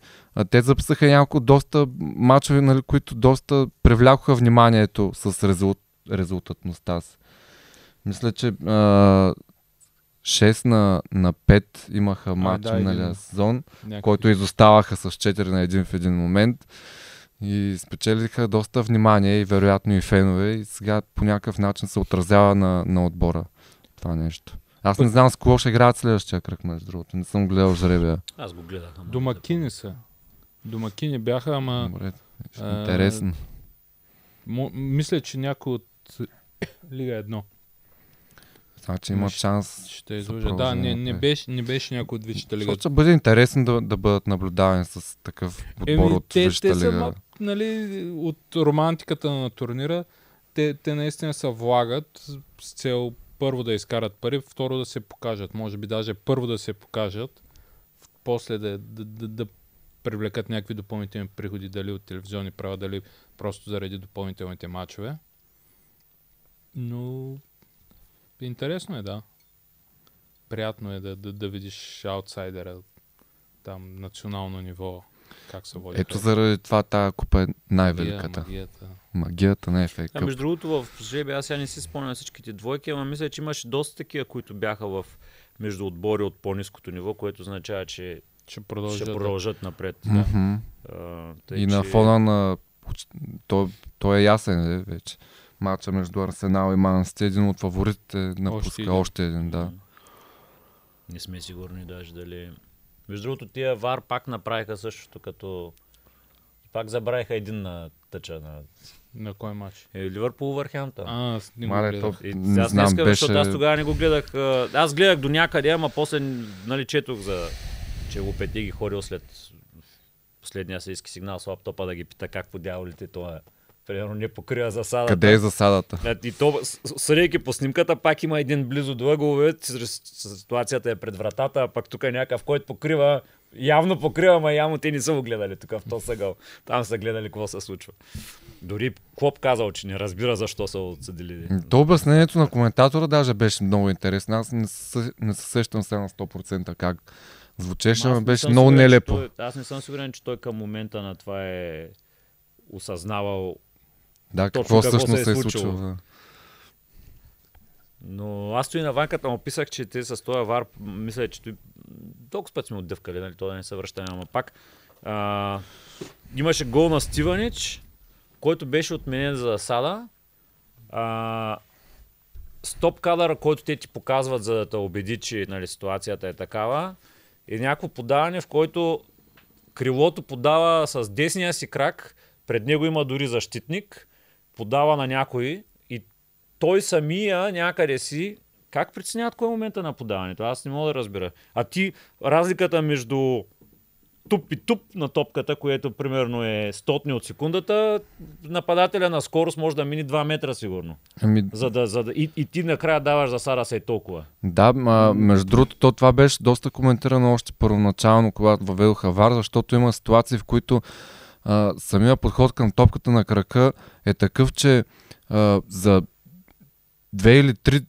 те записаха няколко доста мачове, нали, които доста привлякоха вниманието с резулт, резултатността си. Мисля, че а, 6 на, на 5 имаха матч
да,
миналия сезон,
Някакви-
който изоставаха с 4 на 1 в един момент и спечелиха доста внимание и вероятно и фенове и сега по някакъв начин се отразява на, на отбора това нещо. Аз не знам с кого ще играят следващия кръг, между другото. Не съм гледал жребия.
Аз го гледах.
Домакини са. Домакини бяха, ама
Добре.
а,
Интересно.
мисля, че някой от Лига 1
Значи има шанс.
ще излъжа. Да, не, не,
напред.
беше, не беше някой от Висшата лига.
Ще бъде интересно да, да бъдат наблюдавани с такъв отбор от
те,
Висшата
те са,
лига.
ма- нали, от романтиката на турнира, те, те наистина се влагат с цел първо да изкарат пари, второ да се покажат. Може би даже първо да се покажат, после да, да, да, да привлекат някакви допълнителни приходи, дали от телевизионни права, дали просто заради допълнителните матчове. Но интересно е, да. Приятно е да, да, да видиш аутсайдера там национално ниво. как се води.
Ето заради това тази купа е най-великата.
Магията.
Магията на FA
А между другото в жребия, аз сега не си спомням всичките двойки, ама мисля, че имаше доста такива, които бяха в между отбори от по-низкото ниво, което означава, че
Ще продължат.
ще
да-
продължат напред.
Мгм.
А, тъй,
И на
че-
фона на... То, то е ясен е, вече. Матча между Арсенал и Ман Сити, един от фаворитите напуска
един.
още един, да.
Не сме сигурни даже дали... Между другото, тия ВАР пак направиха същото, като... Пак забравиха един на тъча на
На кой матч?
е, Ливърпул Върхемптън.
А, аз не го
Мале,
гледах.
то,
И
не
аз
знам,
днеска,
беше...
защото аз тогава не го гледах. Аз гледах до някъде, ама после нали, четох за че го пети ги ходил след последния сейски сигнал с лаптопа да ги пита как по дяволите това е. Примерно не покрива засадата.
Къде е засадата?
Е, И то, съдейки по снимката, пак има един близо до с- ситуацията е пред вратата, а пак тук е някакъв, който покрива, явно покрива, ама явно те не са го гледали тук в този ъгъл. Там са гледали какво се случва. Дори Клоп казал, че не разбира защо са отсъдили.
То обяснението на коментатора даже беше много интересно. Аз не се, не се сещам сега на 100% как звучеше,
не
беше много
сигурен,
нелепо.
Той, аз не съм сигурен, че той към момента на това е осъзнавал.
Да,
точно
какво
какво
всъщност
се
се
е
е
случило.
случило. Да.
Но аз стои на ванката, му писах, че те с този вар, мисля, че той... толкова път сме отдъвкали, нали, то да не се връщаме, ама пак. А, имаше гол на Стиванич, който беше отменен за засада. А, стоп кадъра, който те ти показват, за да те убеди, че нали, ситуацията е такава, е някакво подаване, в който крилото подава с десния си крак, пред него има дори защитник, подава на някой и той самия някъде си, как преценяват кой е момента на подаването? Аз не мога да разбера. А ти, разликата между туп и туп на топката, което примерно е стотни от секундата, нападателя на скорост може да мини 2 метра сигурно.
Ами,
За да, за да, и, и ти накрая даваш засада се е толкова.
Да, ма, между другото, то това беше доста коментирано още първоначално, когато въведоха ВАР, защото има ситуации, в които а, самия подход към топката на крака е такъв, че а, за две или три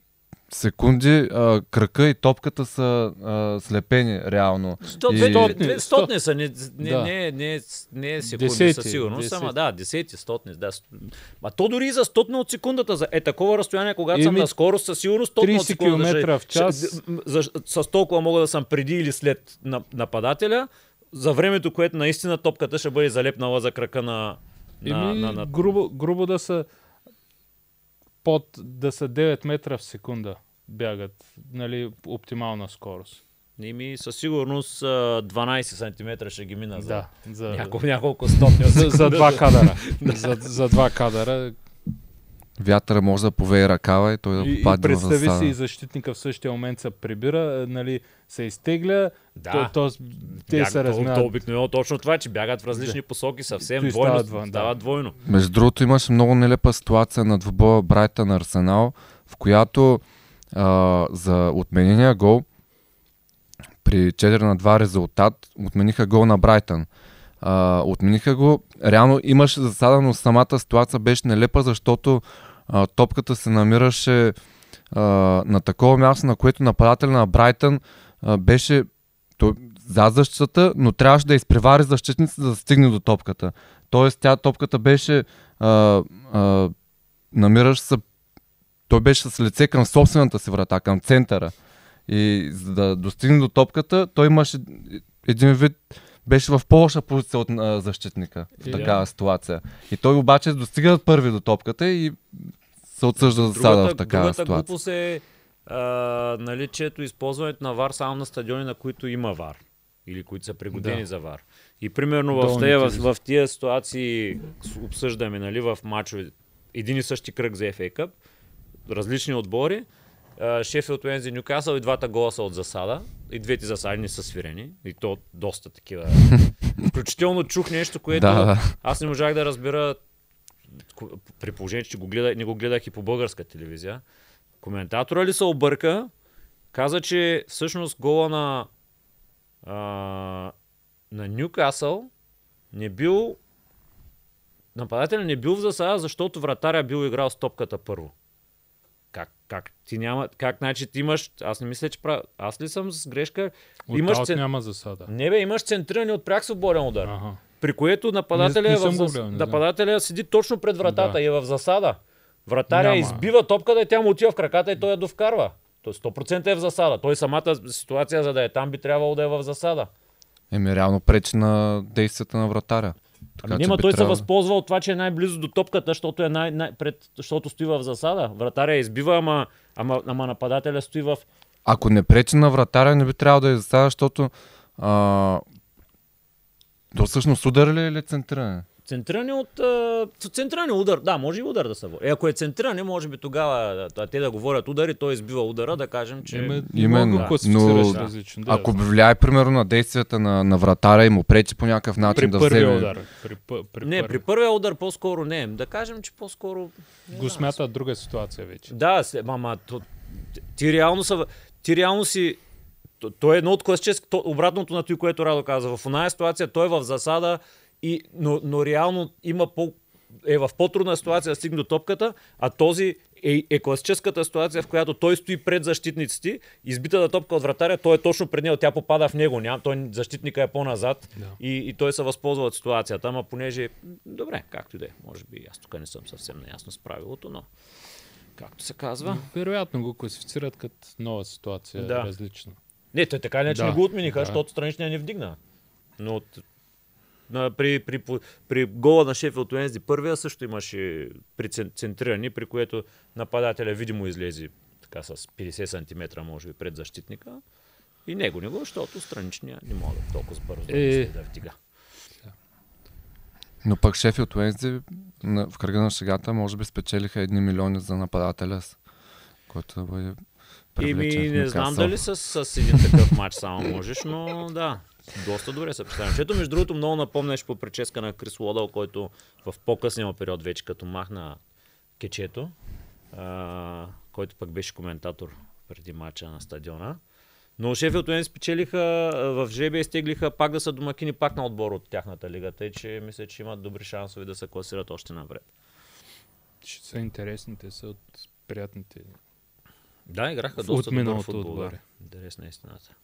секунди а, крака и топката са а, слепени реално.
Сто,
И-
Стотни,
стотни са, не, не,
Да.
не, не, не е секунди
Десети,
със сигурност,
десети.
ама да, десети, стотни, да. Ма то дори и за стотна от секундата, за, е такова разстояние, когато съм
Еми,
на скорост, със сигурност стотна от
30
секундата. ще-
километра в час.
за, с толкова мога да съм преди или след на, нападателя, за времето, което наистина топката ще бъде залепнала за крака на, на,
Еми,
на, на,
грубо, грубо да са под, да са 9 метра в секунда бягат, нали, оптимална скорост.
Ими със сигурност а, 12 см ще ги мина за
Да, за,
няколко, няколко стотни от
за, за два кадъра. за, за два кадъра.
Вятъра може да повее ръкава и той да
И, и
попадне
представи си, и защитника в същия момент се прибира, нали, се изтегля,
Да.
то, то, те
Бяга-
се
то, то
разминават.
обикновено точно това, е, че бягат в различни посоки съвсем
Той
двойно.
става
Става,
двойно, да.
двойно.
Между другото имаше много нелепа ситуация на двубоя Брайтън Арсенал, в която а, за отменения гол при 4 на 2 резултат отмениха гол на Брайтън. А, отмениха го. Реално имаше засада, но самата ситуация беше нелепа, защото а, топката се намираше а, на такова място, на което нападател на Брайтън а, беше той, за защитата, но трябваше да изпревари защитницата, за да стигне до топката. Тоест, тя топката беше а, намираш се той беше с лице към собствената си врата, към центъра. И за да достигне до топката, той имаше един вид беше в по-лоша позиция от а, защитника в
И да.
такава ситуация. И той обаче достига първи до топката и се отсъжда за сада в такава
другата
ситуация.
глупост е а, наличието, използването на ВАР само на стадиони, на които има ВАР. Или които са пригодени
Да.
за ВАР. И примерно в, тия, в, в тия ситуации обсъждаме нали, в мачове един и същи кръг за FA Cup, различни отбори. Шефилд Уензи Нюкасъл и двата гола са от засада. И двете засади не са свирени. И то доста такива. Включително чух нещо, което
Да,
аз не можах да разбера при положение, че го гледах, не го гледах и по българска телевизия. Коментатора ли се обърка, каза, че всъщност гола на, а, на Нюкасъл не бил нападателя не бил в засада, защото вратаря бил играл с топката първо. Как, как ти няма, как значи ти имаш, аз не мисля, че правя, аз ли съм с грешка?
От
имаш цен-
няма засада.
Не бе, имаш центриране от пряк свободен удар.
Ага.
При което нападателя,
Не- не
е в
съм го
зас...
гледал, не
нападателя седи точно пред вратата
Да.
и е в засада. Вратаря
Няма.
избива топката и тя му отива в краката и той я довкарва. То 100% е в засада. Той самата ситуация, за да е там, би трябвало да е в засада.
Еми, реално пречи на действията на вратаря. Така,
Ами няма, той се
трябвало-
възползва от това, че е най-близо до топката, защото, е най- най- пред, защото стои в засада. Вратаря избива, ама, ама, ама нападателя стои в...
Ако не пречи на вратаря, не би трябвало да е засада, защото а, то всъщност удар ли е или центриране?
Центриране от... Центриране удар. Да, може и удар да се води. Е, ако е центриране, може би тогава а, те да говорят удари, той избива удара, да кажем, че...
Има,
Именно, да. Но-
различно. Да.
Ако влияе примерно на действията на, на вратаря и му пречи по някакъв начин
при
да
първия
вземе...
удар. При, пъ- при
не, при първия удар по-скоро не. Да кажем, че по-скоро... не
Го
знам.
смятат друга ситуация вече.
Да, се, мама, то, ти реално са, ти реално си, то, то е едно от класически, то, обратното на това, което Радо каза. В оная ситуация той е в засада, и, но, но реално има по, е в по-трудна ситуация да стигне до топката, а този е, е класическата ситуация, в която той стои пред защитниците, избитата топка от вратаря, той е точно пред него, тя попада в него, няма, той защитника е по-назад
Да.
и, и той се възползва от ситуацията, ама понеже, добре, както и да е, може би аз тук не съм съвсем наясно с правилото, но както се казва.
Вероятно го класифицират като нова ситуация,
Да.
различна.
Не, той така иначе
Да,
не го отмениха,
да.
защото страничния не вдигна. Но при, при, при, при гола на Шефилд Уенсди първия също имаше при при което нападателя видимо излезе така с 50 см може би пред защитника. И него не го, защото страничния не мога да толкова бързо
Е.
да вдига.
Но пък Шефилд Уенсди в кръга на шегата може би спечелиха едни милиони за нападателя, който да бъде в
не знам дали с, с един такъв матч само можеш, но да, доста добре се представям. Чето, между другото, много напомняш по прическа на Крис Лодъл, който в по-късния период вече като махна кечето, а, който пък беше коментатор преди матча на стадиона. Но Шефилд Уенс спечелиха, в ЖБ изтеглиха пак да са домакини пак на отбор от тяхната лига, тъй че мисля, че имат добри шансове да се класират още напред.
Ще са интересните, са от приятните.
Да, играха доста добър футбол. Да.
отгоре.
Интересна е истината.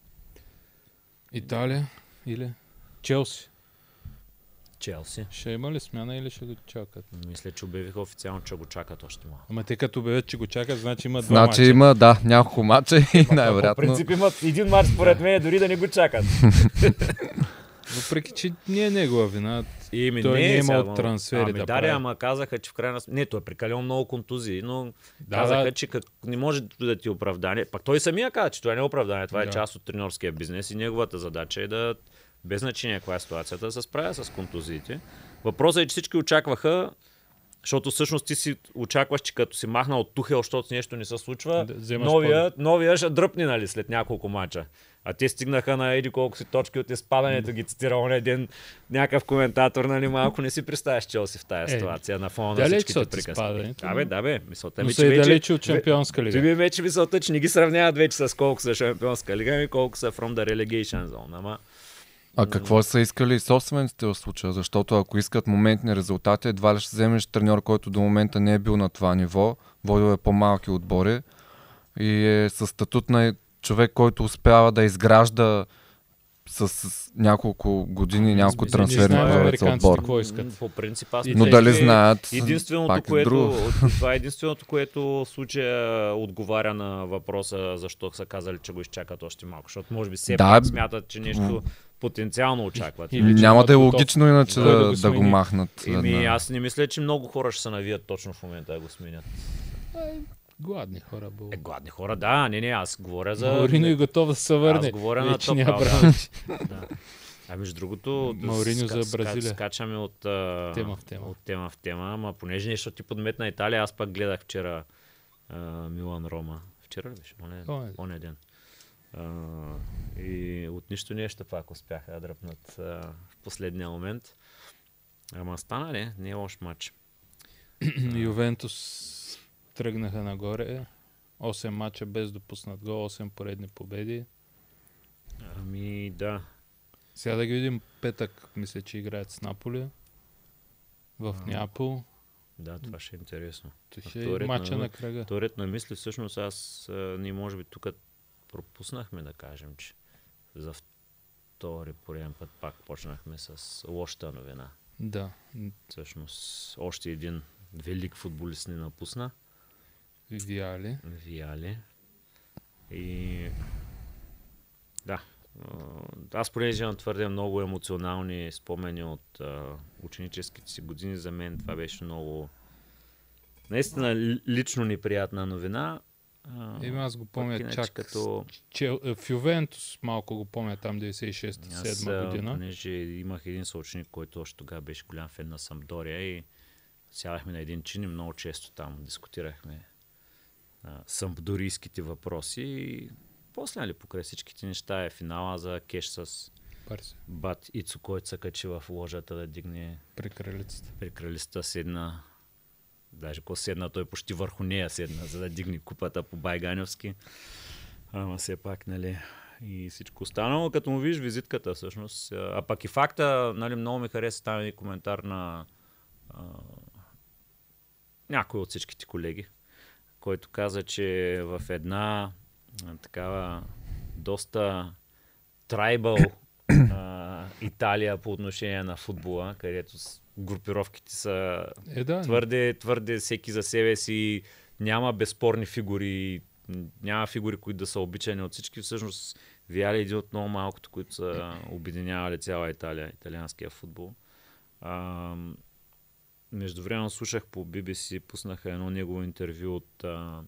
Италия или Челси.
Челси.
Ще има ли смяна или ще го чакат?
Мисля, че обявиха официално, че го чакат още малко.
Ама те като обявят, че го чакат, значи има два
Значи
мача.
има, да, няколко мача и
По
най-вероятно.
принцип имат един матч, според мен, дори да не го чакат.
Въпреки, че не е негова вина.
И ми,
Той не е имал
сега,
трансфери
ами,
да
да,
прави.
ама казаха, че в крайна сметка... Не, той е прекалено много контузии, но
Да,
казаха,
да.
че как... не може да ти е оправдание. Пак той самия каза, че това не е оправдание, това е
Да.
част от тренерския бизнес и неговата задача е да, без значение каква е ситуацията, да се справя с контузиите. Въпросът е, че всички очакваха, защото всъщност ти си очакваш, че като си махнал от Тухел, защото нещо не се случва,
Да
новия, новия ще дръпни, нали, след няколко мача. А те стигнаха на еди колко си точки от изпадането, ги цитира он един някакъв коментатор, нали, малко не си представяш Челси в тази
Е,
ситуация на фона на
далеч
всичките приказки. Да бе, да бе, мисълта ми,
са
че
и
вече...
далече от Шампионска лига.
ми е вече мисълта, че не ги сравняват вече с колко са шампионска лига, ами колко са from the relegation zone. Ама
А какво са искали и собствениците в случая? Защото ако искат моментни резултати, едва ли ще вземеш треньор, който до момента не е бил на това ниво, водил е по-малки отбори и е със статут на човек, който успява да изгражда с, с няколко години, няколко трансферни
знаем
прозорец
американците
отбор.
какво искат.
по принцип аз
Но дали знаят,
Единственото,
пак е
което,
друго.
това е единственото, което в случая отговаря на въпроса защо са казали, че го изчакат още малко. Защото може би все
Да,
пак смятат, че нещо потенциално очакват.
Или
Няма да е
готов
логично иначе да,
да
да,
го
го,
смени.
махнат.
Еми, аз не мисля, че много хора ще се навият точно в момента да го сменят.
Гладни хора бъл.
Е, гладни хора, да, не, не, аз говоря за...
Маорино е готов да се
Аз
върне.
говоря на топ да. А между другото,
Мауриньо
ска-
за Бразилия.
ска- скачаме от, а,
Тема в тема.
от тема в тема, ама понеже нещо ти подметна Италия, аз пак гледах вчера а, Милан Рома. Вчера ли беше? Оне,
оня
ден. А, и от нищо нещо пак успяха да дръпнат а, в последния момент. Ама стана ли? Не е лош матч.
Ювентус тръгнаха нагоре. 8 мача без допуснат гол, 8 поредни победи.
Ами да.
Сега да ги видим петък, мисля, че играят с Наполи. В Неапол.
Да, това ще е интересно.
То ще е мача
на-
на кръга.
Вторият на мисли, всъщност аз, а, ние може би тук пропуснахме да кажем, че за втори пореден път пак почнахме с лошата новина.
Да.
Всъщност, още един велик футболист ни напусна.
Виали.
Виали. И да, аз понеже имам твърде много емоционални спомени от а, ученическите си години, за мен това беше много наистина ли- лично неприятна новина.
Еми аз го помня
иначе
чак
като...
Чел, е, в Ювентус малко го помня там 96-та,
Аз,
7
а,
година.
понеже имах един съученик, който още тогава беше голям фен на Самдория и сядахме на един чин и много често там дискутирахме а, самдорийските въпроси и после, нали, покрай всичките неща е финала за кеш с
Парси,
Бат Ицо, който се качи в ложата да дигне
при кралицата.
при кралицата седна даже ако седна, той почти върху нея седна, за да дигне купата по Байганевски. Ама все пак, нали, и всичко останало, като му видиш визитката всъщност. А пък и факта, нали, много ми хареса там един коментар на а, някой от всичките колеги, който каза, че в една такава доста трайбъл Италия по отношение на футбола, където групировките са
Е, да.
твърде, твърде всеки за себе си, няма безспорни фигури, няма фигури, които да са обичани от всички. Всъщност, Виали е един от много малкото, които са обединявали цяла Италия, италианския футбол. А, междувременно слушах по BBC, пуснаха едно негово интервю от а,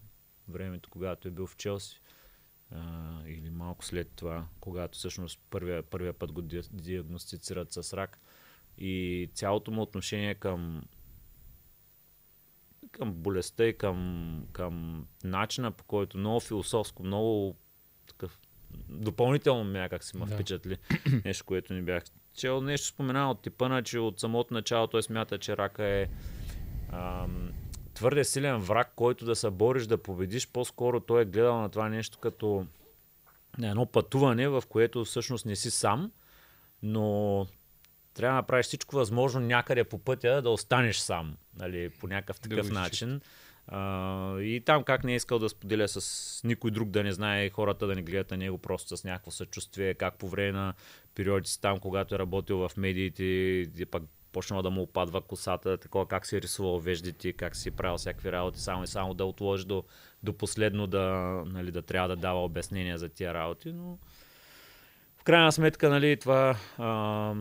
времето, когато е бил в Челси. А, или малко след това, когато всъщност първия, първия път го ди- диагностицират с рак. И цялото му отношение към към болестта и към, към начина по който много философско, много такъв допълнително някак си ме
Да.
впечатли. Нещо, което не бях чел. Нещо спомена от типа на, че от самото начало той смята, че рака е ам, твърде силен враг, който да се бориш да победиш. По-скоро той е гледал на това нещо като на едно пътуване, в което всъщност не си сам, но трябва да направиш всичко възможно някъде по пътя да останеш сам, нали, по някакъв
Да
такъв
го
начин. А, и там как не е искал да споделя с никой друг да не знае, хората да не гледат на него просто с някакво съчувствие, как по време на периоди си там, когато е работил в медиите, пък почнала да му опадва косата, такова как си е рисувал веждите, как си е правил всякакви работи, само и само да отложи до, до последно да, нали, да трябва да дава обяснения за тия работи, но в крайна сметка, нали, това а,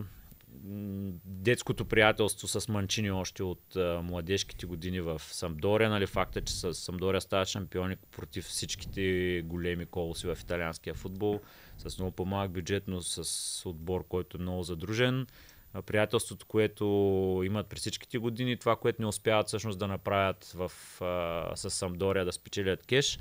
детското приятелство с Манчини още от а, младежките години в Самдория, нали, факта, че с Самдория става шампиони против всичките големи колоси в италианския футбол, с много по-малък бюджет, но с отбор, който е много задружен. Приятелството, което имат през всичките години, това, което не успяват всъщност да направят в, а, с Самдория да спечелят кеш,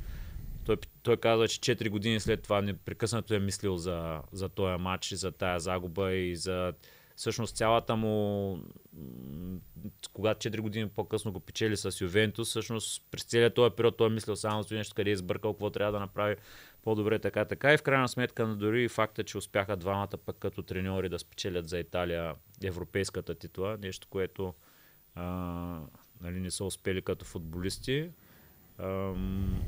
той, той каза, че 4 години след това непрекъснато е мислил за, за този матч и за тая загуба и за всъщност цялата му, когато 4 години по-късно го печели с Ювентус, всъщност през целият този период той е мислил само за нещо, къде е сбъркал, какво трябва да направи по-добре, така, така. И в крайна сметка, дори и факта, че успяха двамата пък като треньори да спечелят за Италия европейската титла, нещо, което а, нали, не са успели като футболисти. Ам,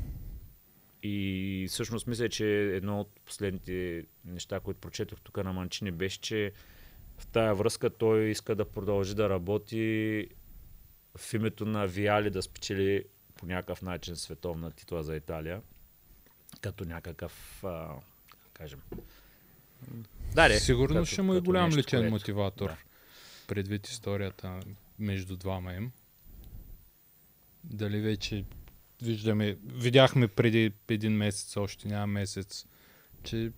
и всъщност мисля, че едно от последните неща, които прочетох тук на Манчини беше, че в тая връзка той иска да продължи да работи в името на Виали да спечели по някакъв начин световна титла за Италия. Като някакъв, а, кажем, Даре,
Сигурно
като-
ще му е голям
нещо,
личен
което-
мотиватор.
да.
Предвид историята между двама им. Дали вече виждаме, видяхме преди един месец, още няма месец, че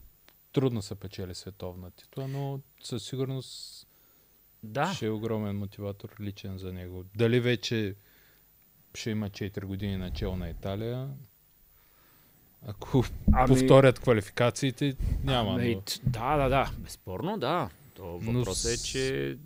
трудно се печели световна титла, но със сигурност
Да,
ще е огромен мотиватор личен за него. Дали вече ще има 4 години начало на Италия, ако
Ами-
повторят квалификациите, няма.
Ами,
но...
да, да, да. Безспорно, да. То
Но
въпросът е,
с-
че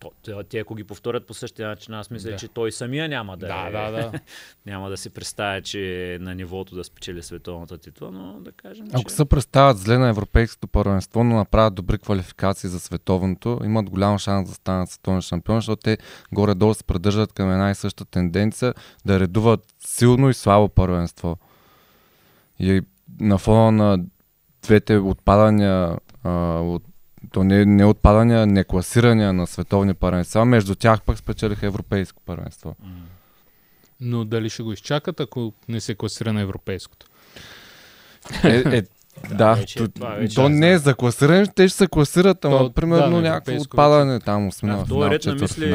то, те, ако ги повторят по същия начин, аз мисля,
Да.
че той самия няма да,
Да,
е,
да, да.
няма да си представя, че е на нивото да спечели световната титла, но да кажем,
Ако
че...
се представят зле на европейското първенство, но направят добри квалификации за световното, имат голям шанс да станат световни шампион, защото те горе-долу се придържат към една и съща тенденция да редуват силно и слабо първенство. И на фона на двете отпадания, а, от, то не, не отпадания, не класирания на световни първенства, между тях пък спечелиха европейско първенство.
Но дали ще го изчакат, ако не се класира на европейското?
Е, е, да,
вече-
то,
това вече
то не е за класиране, те ще се класират, ама
То,
примерно
да, на
някакво отпадане там, осмина
Да, в
финал,
този ред на мисли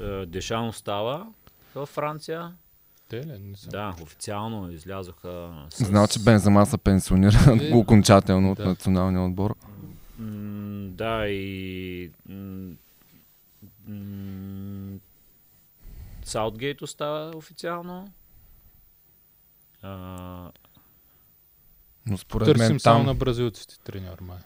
е, Дешан остава във Франция.
Те ли? Не съм.
Да, официално излязоха с...
Значи Бензема се пенсионира
Е,
окончателно от
да.
националния отбор.
М, да, и... м, Саутгейт остава официално. А,
Но според
Търсим
мен
само
там
на бразилците треньор, май.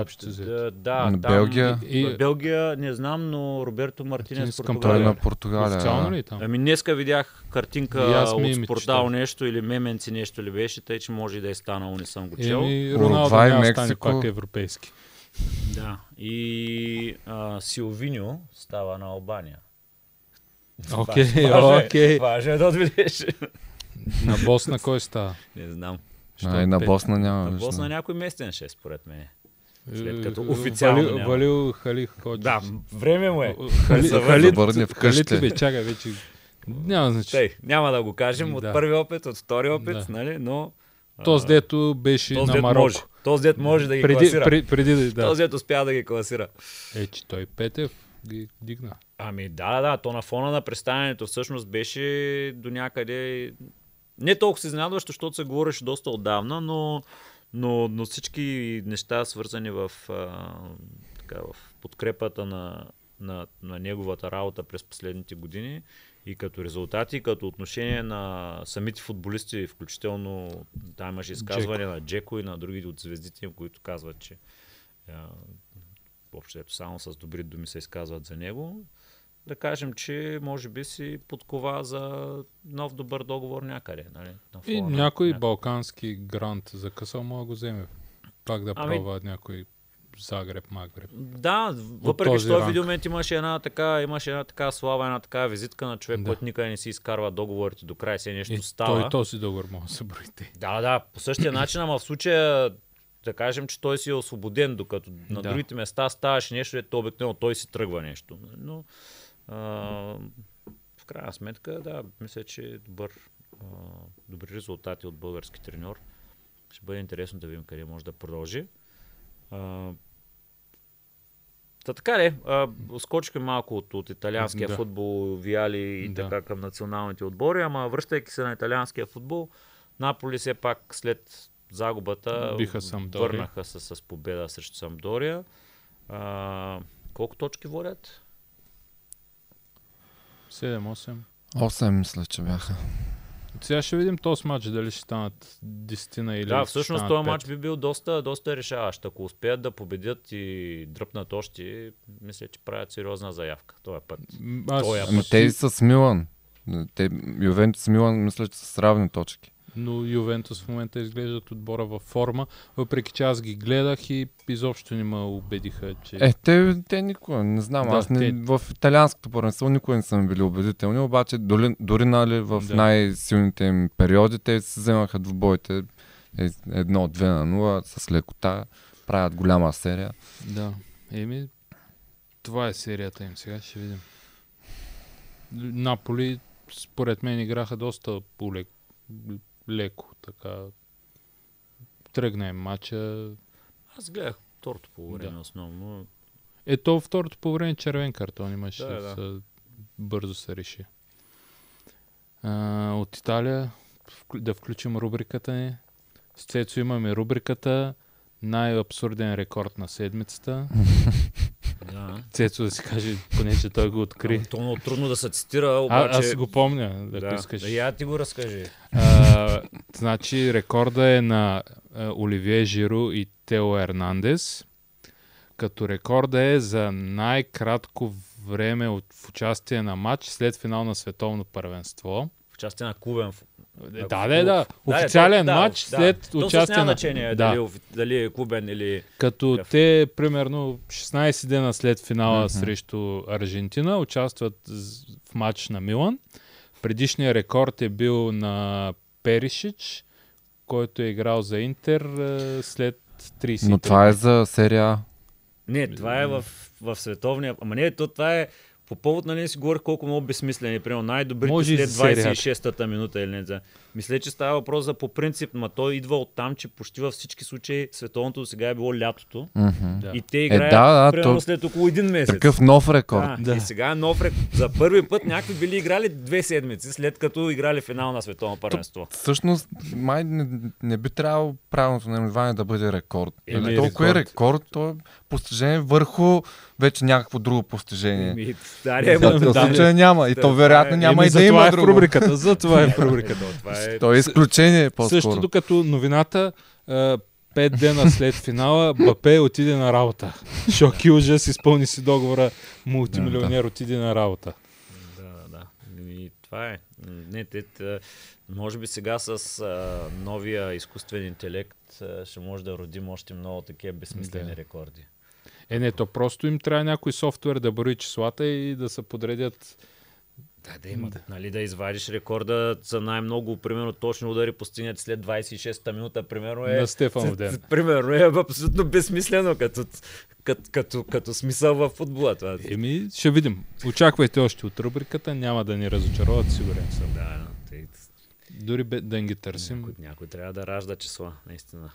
Общо
да, да,
На
там,
Белгия?
И, Белгия не знам, но Роберто Мартинес
той е
Португалия.
на Португалия.
Официално ли е там?
Ами днеска видях картинка от
ми
спортал нещо или меменци нещо ли беше, тъй че може и да е станало, не съм го чел.
Еми,
Уругвай,
Роналдо да стане
Мексико.
пак европейски.
Да. И а, Силвиньо става на Албания.
Окей,
е-
окей.
Важно е да отведеш.
На Босна кой става?
Не знам.
А, и на Босна няма.
На. Босна някой местен ще е, според мен. След
Е,
като
е,
официално
Валил,
няма.
Валил Халих Ходж.
Да, време му е.
Хали,
Да
Халит,
върне вкъщи.
Халит ли бе, чакай вече. Няма значение.
Тъй, няма да го кажем от
Да.
първи опит, от втори опит,
Да.
нали, но...
Този дето беше
този
на Марокко.
може. Този дет може да ги
преди,
класира.
преди, преди да.
Този дет успя да ги класира.
Е, че той Петев ги дигна.
Ами да, да, то на фона на представянето всъщност беше до някъде не толкова се изненадващо, защото се говореше доста отдавна, но, но, но всички неща свързани в, а, така, в подкрепата на, на, на неговата работа през последните години и като резултати, и като отношение на самите футболисти, включително там имаше изказване на Джеко и на другите от звездите им, които казват, че общо само с добри думи се изказват за него. Да кажем, че може би си подкова за нов добър договор някъде. Нали? На
И
фона на
някой
някакъв-
балкански грант закъсал, мога да го вземе. Пак да
Ами-
пробва някой Загреб, Магреб.
Да, въпреки
този
че този видеомент имаше една така, имаше една така слава, една така визитка на човек,
Да.
който никъде не си изкарва договорите до края, се нещо
И
става.
той този договор може да се броите.
Да, да, по същия начин, ама в случая да кажем, че той си е освободен, докато на
Да.
другите места ставаше нещо, ето обикновено той си тръгва нещо. Но а, в крайна сметка, да, мисля, че е добър, а, добри резултати от български треньор. Ще бъде интересно да видим къде може да продължи. А, Та така а, скочихме малко от, от италианския
Да.
футбол, виали и
Да.
така към националните отбори, ама връщайки се на италианския футбол, Наполи все пак след загубата
Биха Самдория.
върнаха се с победа срещу Самдория. А, колко точки водят?
7-8.
8 мисля, че бяха.
Сега ще видим този матч, дали ще станат 10 или
да, всъщност този матч би бил доста, доста решаващ. Ако успеят да победят и дръпнат още, мисля, че правят сериозна заявка този път.
М, Аз,
Той е
Ами те и с Милан. Те, Ювентус Милан мисля, че са с равни точки.
Но Ювентус в момента изглеждат отбора във форма, въпреки че аз ги гледах и изобщо не ме убедиха, че...
Е, те, те никога, не знам,
Да,
аз не,
те-
в италианското първенство никога не са ми били убедителни, обаче дори, дори нали, в
Да.
най-силните им периоди те се вземаха двубоите е- едно-две на нула с лекота, правят голяма серия.
Да. Еми, това е серията им сега, ще видим. Наполи, според мен, играха доста полек, леко, така. Тръгна им матча.
Аз гледах второто по време
Да.
основно.
Ето второто по време червен картон имаше.
Да, да.
Бързо се реши. А, от Италия, да включим рубриката ни. С Цецо имаме рубриката най-абсурден рекорд на седмицата.
Да.
Цецо да си каже, понеже той го откри.
Ама То много трудно да се цитира,
А,
обаче...
аз го помня, ако
да.
искаш.
Да, я ти го разкажи.
А, значи рекорда е на а, Оливие Жиро и Тео Ернандес, като рекорда е за най-кратко време от, в участие на матч след финал на световно първенство.
В участие на клубен
Да, да, да.
Да,
Официален
да,
матч
да.
след
всъщност
участие
няма
на...
значение
Да.
дали, офи- дали е клубен или...
Като
Такъв.
те, примерно, 16 дена след финала
Мгм.
срещу Аржентина, участват в матч на Милан. Предишният рекорд е бил на Перишич, който е играл за Интер е, след 30
Но това е за серия.
Не, това е в, в световния... Ама не, то това е по повод, нали, си говорих колко много безсмислени. Примерно най-добрите
Може
след
за серия.
26-та минута или не знам. Мисля, че става въпрос за по принцип, ма той идва от там, че почти във всички случаи световното сега е било лятото.
Да.
И те играят
да, да,
примерно
то-
след около един месец.
Такъв нов рекорд.
Да,
Да.
И сега е нов рек... За първи път някакви били играли две седмици, след като играли финал на световно първенство.
Всъщност, май не, не би трябвало правилното наименование да бъде рекорд. Нали, толкова е
рекорд.
рекорд, то е постижение върху вече някакво друго постижение.
Ми, Дария,
В
ама,
да,
случая няма. И то
това
вероятно
е-
няма
Еми,
и да
за това
има
е в
друго.
рубриката. За това е в рубриката.
това е...
То е изключение по-скоро.
Същото като новината, пет дена след финала, Бапе отиде на работа. Шок и ужас, изпълни си договора, мултимилионер отиде на работа.
Да, да, да. И това е. Не, те, те, може би сега с а, новия изкуствен интелект а, ще може да родим още много такива безсмислени
Да.
рекорди.
Е, не, то просто им трябва някой софтуер да брои числата и да се подредят.
Да, да има. Нали, да извадиш рекорда за най-много, примерно, точно удари постигнати след 26-та минута, примерно е...
На Стефанов ден.
Примерно е абсолютно безсмислено като, като, като, като смисъл в футбола. Това.
Еми, ще видим. Очаквайте още от рубриката, няма да ни разочароват, сигурен съм.
Да, да. Тъй,
Дори бе, да ги търсим.
някой, някой трябва да ражда числа, наистина.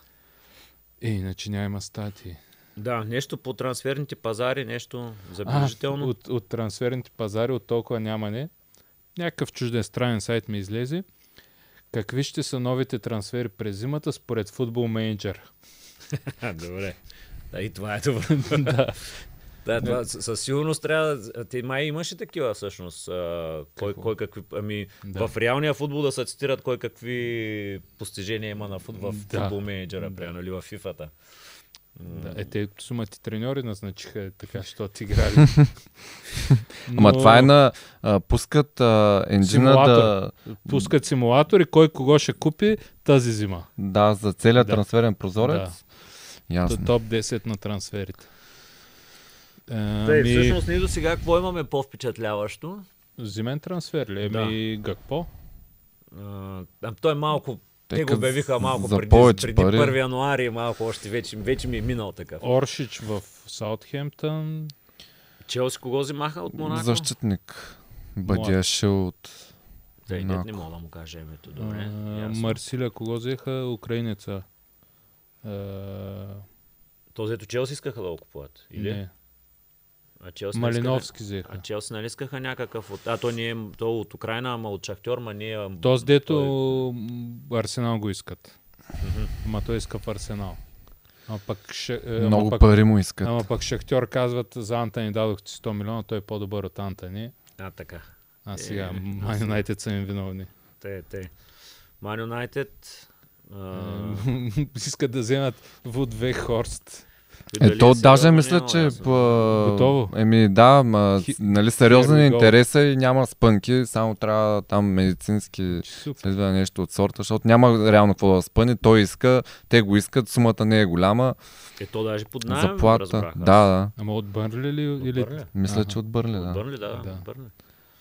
Е, иначе няма статии.
Да, нещо по трансферните пазари, нещо
А,
забележително.
от, от трансферните пазари, от толкова няма не. Някакъв чужден странен сайт ми излезе. Какви ще са новите трансфери през зимата според футбол менеджер?
Добре. Да, и това е добре.
да.
Да, това, със сигурност трябва. да- Те май имаше такива всъщност. А, кой, кой какви. Ами,
Да.
в реалния футбол да се цитират кой какви постижения има на футбол, в
Да.
футбол менеджера, примерно, или в фифата.
Да, е, те сумати треньори назначиха е, така, защото играли.
Ама това е на... А, пускат а, енджина да...
Симулатор. Пускат симулатори, кой кого ще купи тази зима.
Да, за целият
Да.
трансферен прозорец. Ясно.
Т- Топ 10 на трансферите. Е,
Тъй,
Ами,
всъщност ние до сега какво имаме по-впечатляващо?
зимен трансфер ли? Еми, Гакпо?
А, а, той е малко. Те,
Те
го обявиха малко
за
преди, преди
пари.
1 януари, малко още вече, вече ми е минал такъв.
Оршич в Саутхемптън.
Челси кого взимаха от Монако?
Защитник. Бадяшил от...
Да, и не мога да му кажа името. Добре.
А. Марсиля, кого взеха? Украинеца. А,
Този ето Челси искаха да го купуват. Или?
не.
А Челси
Малиновски взеха.
А Челси нали искаха някакъв от... А, то не е то от Украина, ама от Шахтьор, ма не е...
Тоест, дето
той-
Арсенал го искат. Ама той иска в Арсенал. Ама пък, ша, е, ама
Много
пък,
пари му искат.
ама пък Шахтьор казват за Антони дадохте 100 милиона, той е по-добър от Антони.
А, така.
А сега,
Е,
Ман Юнайтед са им виновни.
Те, те. Ман Юнайтед... а,
Искат да вземат Вуд Вейхорст.
Дали
Ето,
е
даже мисля,
няма
че... По...
Готово.
Еми да, ма,
Хи-
нали, сериозен е интереса и няма спънки, само трябва там медицински следва нещо от сорта, защото няма реално какво да спъне. Той иска, те го искат, сумата не е голяма,
Е, то даже под найем
заплата.
разбрах аз.
Да, да.
Ама от Бърнли ли?
От
Или...
Бърнли?
Мисля, че от Бърли,
От
да.
Бърнли, да,
Да.
от Бърнли.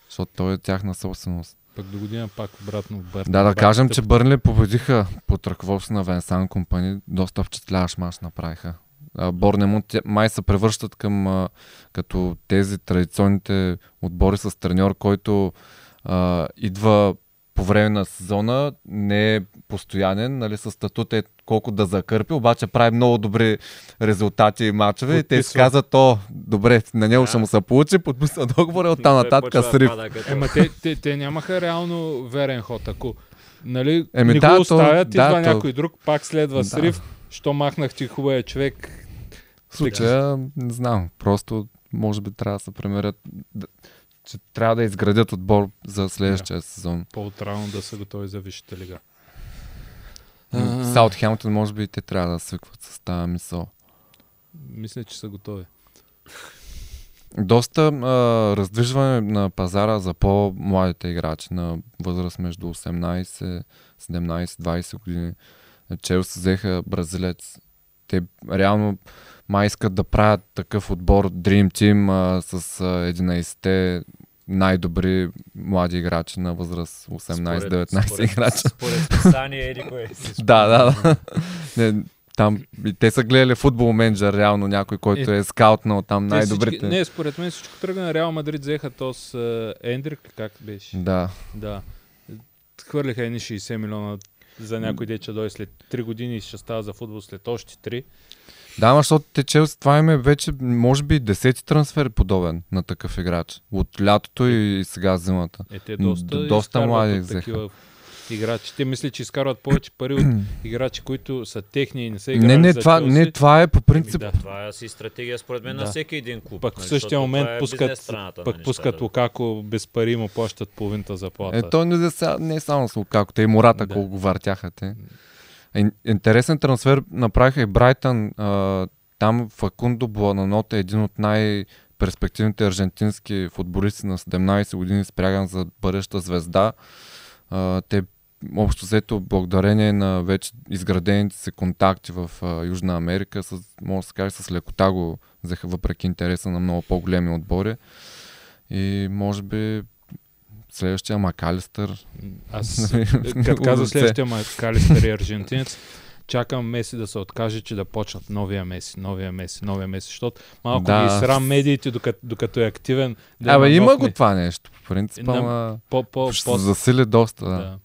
Защото той е тяхна собственост.
Пък до година пак обратно в Бърнли.
Да, да кажем, че Бърли победиха под ръководство на Венсан Компани. Доста впечатляващ мач направиха. Борнемут май се превръщат към а, като тези традиционните отбори с треньор, който а, идва по време на сезона, не е постоянен, нали, с статут е колко да закърпи, обаче прави много добри резултати и мачове и те си казват, о, добре, на него
Да.
ще му се получи, подписва договора и оттам нататък
да
срив.
Ема те, те, те нямаха реално верен ход. Ако нали,
Еми
не
да,
го
то-
оставят,
да,
идва
то-
някой друг, пак следва
Да.
срив. Що махнах ти хубавия човек.
В случая, не знам, просто може би трябва да се премерят, да, че трябва да изградят отбор за следващия сезон.
По-отрано да са готови за висшата лига.
Саутхемптън може би и те трябва да свикват с тази мисъл.
Мисля, че са готови.
доста а, раздвижване на пазара за по-младите играчи на възраст между 18, 17, 20 години. Челси взеха бразилец. Те реално май искат да правят такъв отбор Dream Team а, с а, 11-те най-добри млади играчи на възраст 18-19 играчи.
Според списание, еди кое. си
Да, да, да. Не, там и те са гледали футбол менеджер, реално някой, който е скаутнал там
Те
най-добрите.
Всички, не, според мен всичко тръгна на Реал Мадрид, взеха то с uh, Ендрик, как беше?
Да.
Да. Хвърлиха едни 60 милиона за някой дече дойде след 3 години и ще става за футбол след още 3.
Да, ама защото те Челси, това им е вече, може би, десети трансфер подобен на такъв играч. От лятото и сега зимата.
Е, те доста,
Д- доста млади взеха.
такива играчи. Те мислят, че изкарват повече пари от играчи, които са техни и не са играли
Не, не,
за
това,
Челси.
не, това е по принцип.
да.
Това е си стратегия според мен на
Да.
всеки един клуб.
Пък в
нали,
същия момент
е
пускат,
бизнес страната на
пък пускат Лукако без пари му плащат половината заплата.
Е, то не, не е само с Лукако, те и Мората,
Да.
колко въртяха те. Ин- Интересен трансфер направиха и Брайтън. А, там Факундо Буананот е един от най-перспективните аржентински футболисти на 17 години, спряган за бъдеща звезда. А, те общо взето благодарение на вече изградените си контакти в а, Южна Америка, с, може да се каже с лекота го взеха въпреки интереса на много по-големи отбори. И може би следващия Макалистър
Аз,
Нали,
като каза следващия Макалистър и аржентинец, чакам Меси да се откаже, че да почнат новия Меси, новия Меси, новия Меси, защото малко
Да.
ги срам медиите, докато, докато е активен. Да
Абе, има го това нещо. По принцип, ама
По, по,
ще
по,
се засили доста. Да.
да.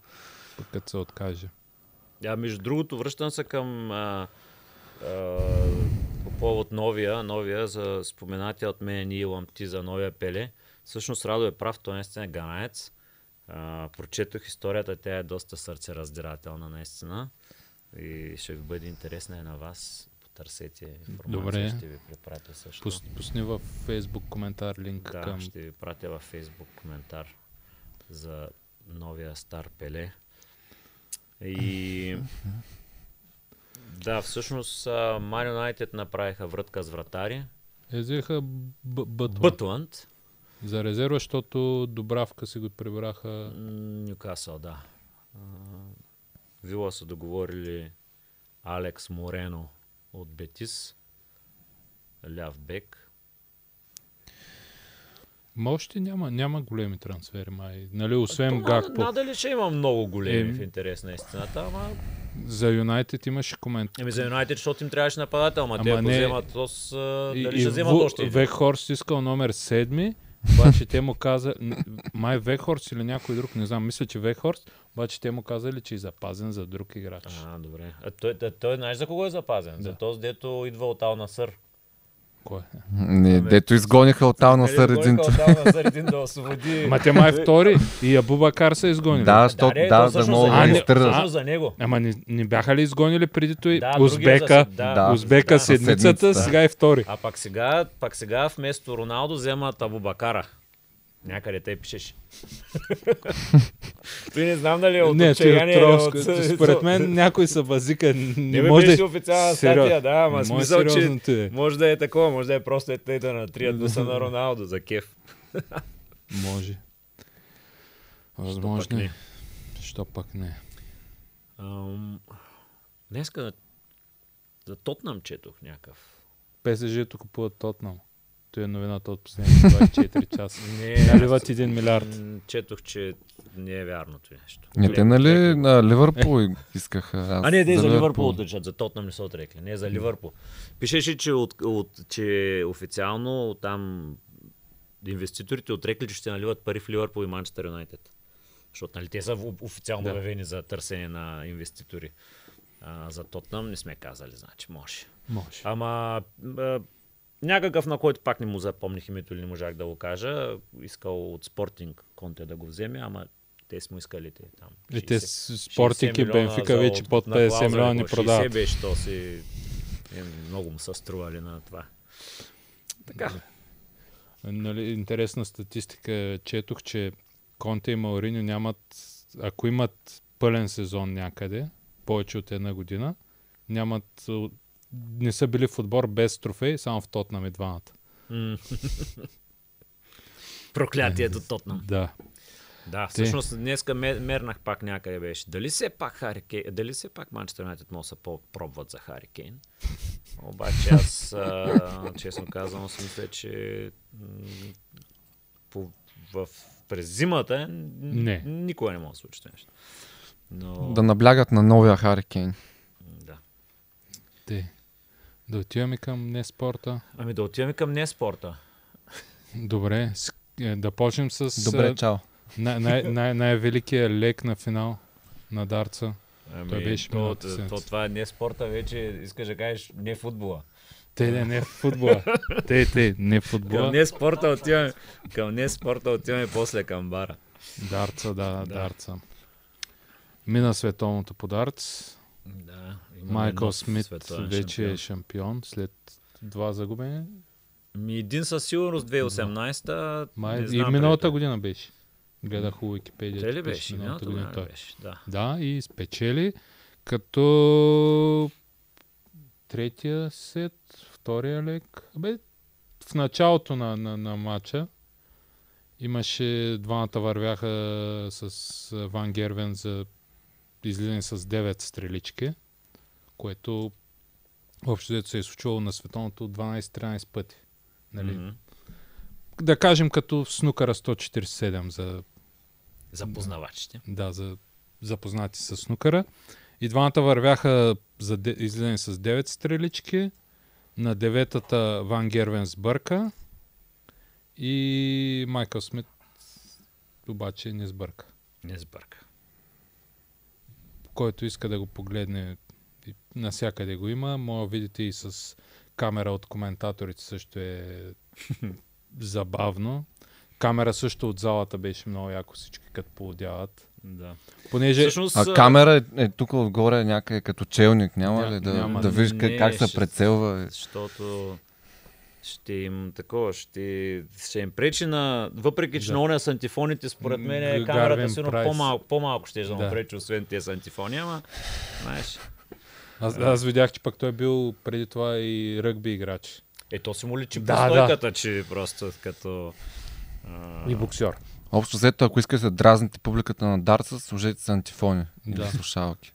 Като се откаже.
А между другото, връщам се към а, а, по повод новия, новия за споменатия от мен Нил Ламти за новия Пеле. Всъщност Радо е прав, той наистина е ганаец. А, прочетох историята, тя е доста сърцераздирателна наистина. И ще ви бъде интересна и на вас. Потърсете информация,
Добре.
ще ви препратя също.
Пус, пусни във Facebook коментар линк
Да,
към...
ще ви пратя във Facebook коментар за новия стар Пеле. И да, всъщност Man United направиха врътка с вратари.
Е, взеха Б- Бътланд. За резерва, защото Добравка си го прибраха.
Нюкасъл, да. Вила са договорили Алекс Морено от Бетис. Ляв бек.
Ма още няма, няма големи трансфери, май. Нали, освен
То
Гакпо.
Надали ще има много големи
Е,
в интерес на истината, ама
За Юнайтед имаше комент.
Еми за Юнайтед, защото им трябваше нападател, ама,
Ама
те ако
не-
вземат, то с, а,
И-
дали
и
ще вземат
Ву-
още един.
Вехорст искал номер 7, обаче те му каза, май Вехорст или някой друг, не знам, мисля, че Вехорст, обаче те му казали, че е запазен за друг играч.
А, добре. А той, той, той знаеш за кого е запазен? За
Да.
този, дето идва от Ална Сър.
Кой?
Не, дето изгониха от Ална
Нали,
един
от Ална Сър един да освободи.
Ма те май втори и Абубакар са изгонили.
Да,
Да,
защото
не,
да, да
всъщност
могат
за
да
него.
изтърват.
Всъщност за него.
Ама не, не бяха ли изгонили преди той
Да,
Узбека,
за- да,
Да.
Узбека
да.
седмицата,
Седмицата.
сега е втори.
А пак сега, пак сега вместо Роналдо вземат Абубакара. Някъде те пишеш. Той не знам дали е от
не,
отчаяние
е
от...
Според мен някой се възика.
Не
Не може
беше
да...
официална
Сериоз-
статия, да, ама смисъл, че
ти е.
може да е такова, може да е просто е тъй да натрият да са на Роналдо за кеф.
Може. Възможно
не.
е. Що пък не?
Ам, Днеска за Тотнам четох някакъв.
ПСЖ купуват Тотнам. Той е новината от последните 24 часа.
Не,
Наливат
аз-
1 милиард.
Четох, че не е вярно това нещо.
Не, те нали на Ливърпул искаха. Аз
А не, не за Ливърпул отричат, за Тотнам не са отрекли. Не за Ливърпул. Пишеше, че, от, от, че официално там инвеститорите отрекли, че ще наливат пари в Ливърпул и Манчестър Юнайтед. Защото нали, те са официално
Да.
обявени за търсене на инвеститори. А, за Тотнам не сме казали, значи може.
Може.
Ама а, някакъв, на който пак не му запомних името или не можах да го кажа, искал от Спортинг Конте да го вземе, ама те сме искали те там.
И те
60
с Спортик и
60 милиона
Бенфика вече под
отпускна
50
клауза,
милиона ни
какво, 60
продават.
беше, то си... е, много му са стрували на това. Така.
Нали, интересна статистика четох, че Конте и Мауриньо нямат, ако имат пълен сезон някъде, повече от една година, нямат, не са били в отбор без трофей, само в Тотнам и двамата.
Проклятието Тотнам.
Да.
Да, всъщност днеска ме- мернах пак някъде беше. Дали все пак Хари Кейн, дали все пак Манчестър Юнайтед може да се пробват за Хари Кейн? Обаче аз, а, честно казвам, си мисля, че по, в, през зимата
Не.
никога не може да случи нещо. Но,
Да наблягат на новия Харикейн.
да.
Те. Да отиваме към не спорта.
Ами да отиваме към не спорта.
Добре. е, Да почнем с
Добре,
е,
чао.
най- най- най- най-великия лек на финал на дарца.
Ами,
Той беше
то, то, то, това е не спорта, вече искаш да кажеш не футбола.
Те, не, не футбола. те, те, не футбола.
Към не спорта отиваме, към не спорта отиваме после към бара.
Дарца, да,
Да.
да, дарца. Мина световното по дарц.
Да, имаме
Майкъл Смит
световен
вече
шампион.
е шампион след два загубени.
Ми един със сигурност 2018-та.
Май,
не
и
знам
миналата
преди
година беше. Гледах у Википедия.
Те ли беше? Миналата година ли беше, да.
Да, и спечели като третия сет, втория лек. Бе, в началото на, на, на матча имаше, двамата вървяха с Ван Гервен за излизане с 9 стрелички, което общо взето се е случвало на световното 12-13 пъти. Нали?
Мгм.
Да кажем като в снукъра 147 за
За познавачите.
да, за запознати с снукъра. И двамата вървяха за де, излизане с 9 стрелички. На деветата Ван Гервен сбърка. И Майкъл Смит обаче не сбърка.
Не сбърка.
Който иска да го погледне, насякъде го има. Може да видите и с камера от коментаторите също е забавно. Камера също от залата беше много яко всички като поудяват.
Да.
Понеже
Всъщност,
А камера е, е тук отгоре някъде като челник, няма
Ня-
ли да,
няма.
да видиш как,
Не,
как се прецелва?
защото ще им такова, ще, ще им пречи на... Въпреки, че
Да.
на оня с антифоните, според мен камерата
Гарвин
сигурно по-малко, по-малко ще да му пречи, освен тези антифони, ама знаеш.
Аз, аз видях, че пък той е бил преди това и ръгби играч.
Е, то си му личи
Да,
по
да.
стойката, че просто като... А,
И боксер.
Общо взето, ако искате да дразните публиката на Дарца, служете с антифони
Да.
или слушалки.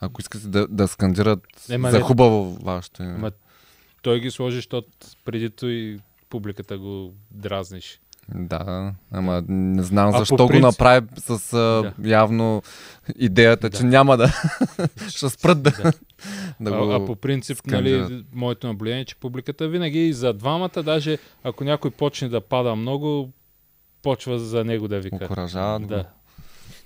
Ако искате да, да скандират
Ема
за
не-
хубаво вашето име.
Ма, той ги сложи, защото преди той публиката го дразниш.
Да, ама не знам
А
защо го
принцип-
направи с а, явно идеята,
Да.
че няма да ще спрат да,
Да.
да
а,
го...
а по принцип,
скандират.
нали, моето наблюдение е, че публиката винаги и за двамата, даже ако някой почне да пада много, почва за него да вика.
Окоръжават го.
Да.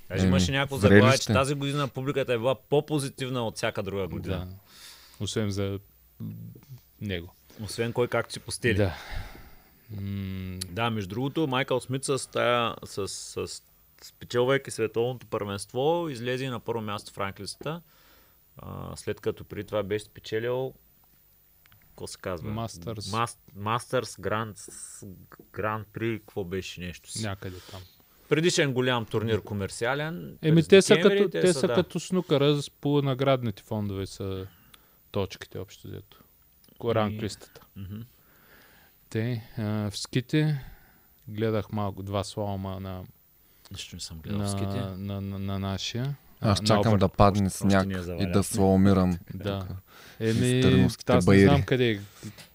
Даже имаше някакво заглавие, че тази година публиката е била по-позитивна от всяка друга година.
да. Освен за него.
Освен кой както си постели.
Да. М,
Да, между другото, Майкъл Смит с, тая, с, с спечелвайки световното първенство, излезе на първо място в ранглистата, след като преди това беше спечелил какво се казва?
Мастърс.
Мас, Мастърс, Гранд, Гранд При, какво беше нещо си.
някъде там.
Предишен голям турнир комерциален.
Еми, те са, като, те са
да.
като снукъра, с- по наградните фондове са точките общо взето. Ко- Ранглистата.
Мгм.
Те, а, в ските гледах малко два слалома на,
Нищо не съм гледал в
на,
ските.
на, на, на нашия.
Аз
на
чакам
обърт.
да падне сняг
е
и да слаумирам.
Да. Еми, аз не знам къде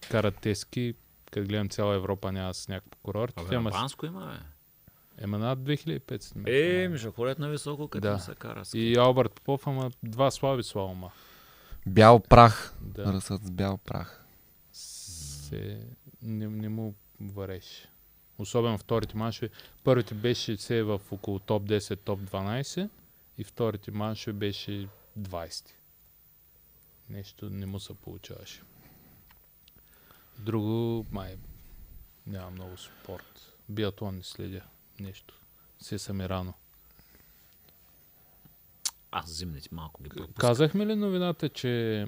карат тески. Като гледам цяла Европа няма сняг по курорти.
Абе,
Ама,
Банско има, бе.
ема над 2500 метра.
Е, ми ще ходят на високо, като
Да.
да. се кара. ски.
И Алберт Попов, ама два слаби слалома.
Бял прах.
Да.
Ръсът с бял прах.
се, не, не му вареше. Особено вторите маншове. Първите беше се в около топ 10, топ 12 и вторите маншове беше 20. Нещо не му се получаваше. Друго, май, няма много спорт. Биатлон не следя. Нещо. Се сами рано.
Аз зимните малко ги пропускам.
Казахме ли новината, че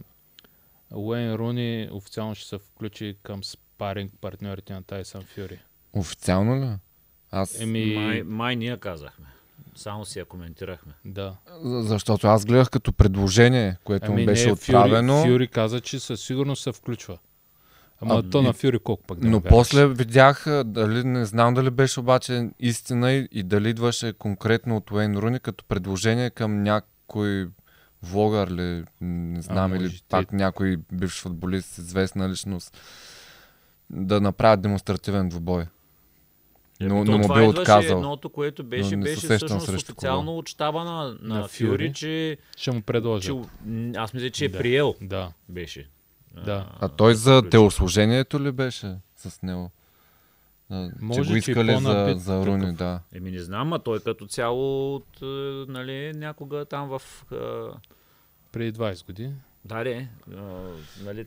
Уейн Руни официално ще се включи към спаринг партньорите на Тайсън Фюри?
Официално ли? Аз...
Еми,
Май, май ние казахме. Само си я коментирахме.
да.
За- Защото аз гледах като предложение, което му беше
Ами не,
отправено.
Фюри, Фюри каза, че със сигурност се включва. Ама
А,
то
и-
на Фюри колко пък да
Но после видях, а, дали, не знам дали беше обаче истина и, и дали идваше конкретно от Уейн Руни като предложение към някой влогър ли, не знам,
може
или
те-
пак някой бивш футболист, известна личност, да направят демонстративен двубой. Но,
Еми,
но му
идваше
отказал.
Едното, което беше,
не
беше всъщност официално от щаба на, на,
На
Фюри,
Фюри.
че,
Ще му
че
предложа.
м, аз мисля, че е
Да.
приел.
Да.
Беше.
Да.
А той за телослужението ли беше с него? А,
Може,
че
че
го
и
искали за, за Руни,
такъв.
да.
Еми не знам, а той като цяло от, е, нали, някога там в... е,
Преди 20 години.
Да, а, нали,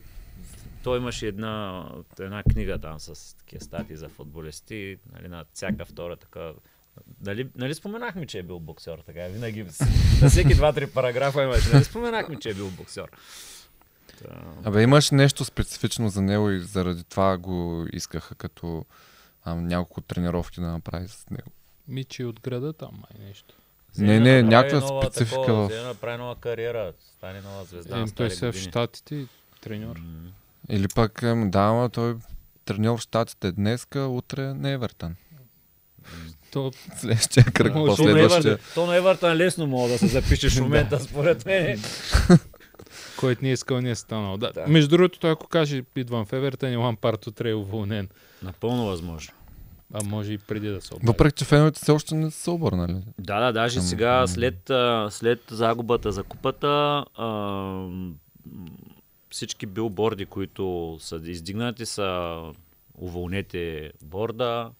той имаше една, една книга там с такива статии за футболисти, нали, на всяка втора така. Нали, нали споменахме, че е бил боксер, така винаги на всеки два-три параграфа имаше. Нали споменахме, че е бил боксер. Та,
Абе, имаш нещо специфично за него и заради това го искаха като а, няколко тренировки да направи с него.
Мичи от града там, май нещо.
взе
Не, не, някаква
нова
специфика
такова,
в-
направи нова кариера, стане нова звезда.
Е, той
стари
сега в. Штатите и треньор.
М.
Или пък, ем, да, ама той треньор в щатите днеска, утре не Евертън.
То
Следващия кръг,
То на,
последващия.
То на Евертън лесно мога да се запишеш в момента, според мен.
който не е искал, не е станал. Да.
Да.
Между другото, той ако каже, идвам в Евертън и Лампард утре е уволнен.
Напълно възможно.
А може и преди да се обади.
Въпреки, че феновете все още не са се обърнали.
Да, да, даже сега, след, след загубата за купата, а, всички билборди, които са издигнати, са уволнете борда.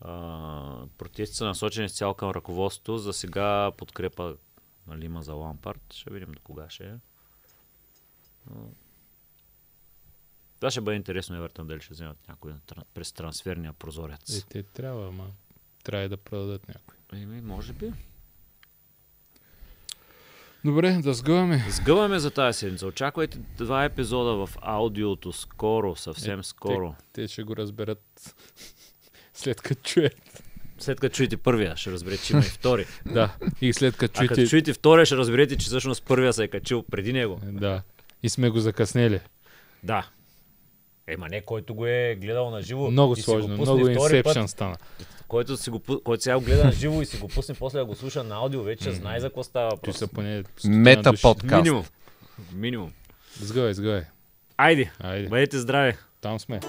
А, протести са насочени с цял към ръководството. За сега подкрепа нали, има за Лампард. Ще видим до кога ще е. Това ще бъде интересно Евертън дали ще вземат някой през трансферния прозорец.
Е, те трябва, ама трябва и да продадат някой.
Еми, може би.
Добре, да сгъваме.
Сгъваме за тази седмица. Очаквайте два епизода в аудиото скоро, съвсем
Е,
скоро.
Те ще го разберат след като чуят.
След като чуете първия, ще разберете, че има и втори.
Да, и след като
А като
чуете...
чуете втория, ще разберете, че всъщност първия се е качил преди него.
Да, и сме го закъснели.
Да. Ема не, който го е гледал на живо.
Много сложно, много
път,
стана.
Който, си го, който сега го гледа на живо и си го пусне после да го слуша на аудио, вече знае за какво става въпрос.
са поне...
Мета подкаст.
Минимум. Минимум.
Сгъвай, сгъвай.
Айде,
Айде,
бъдете здрави.
там сме.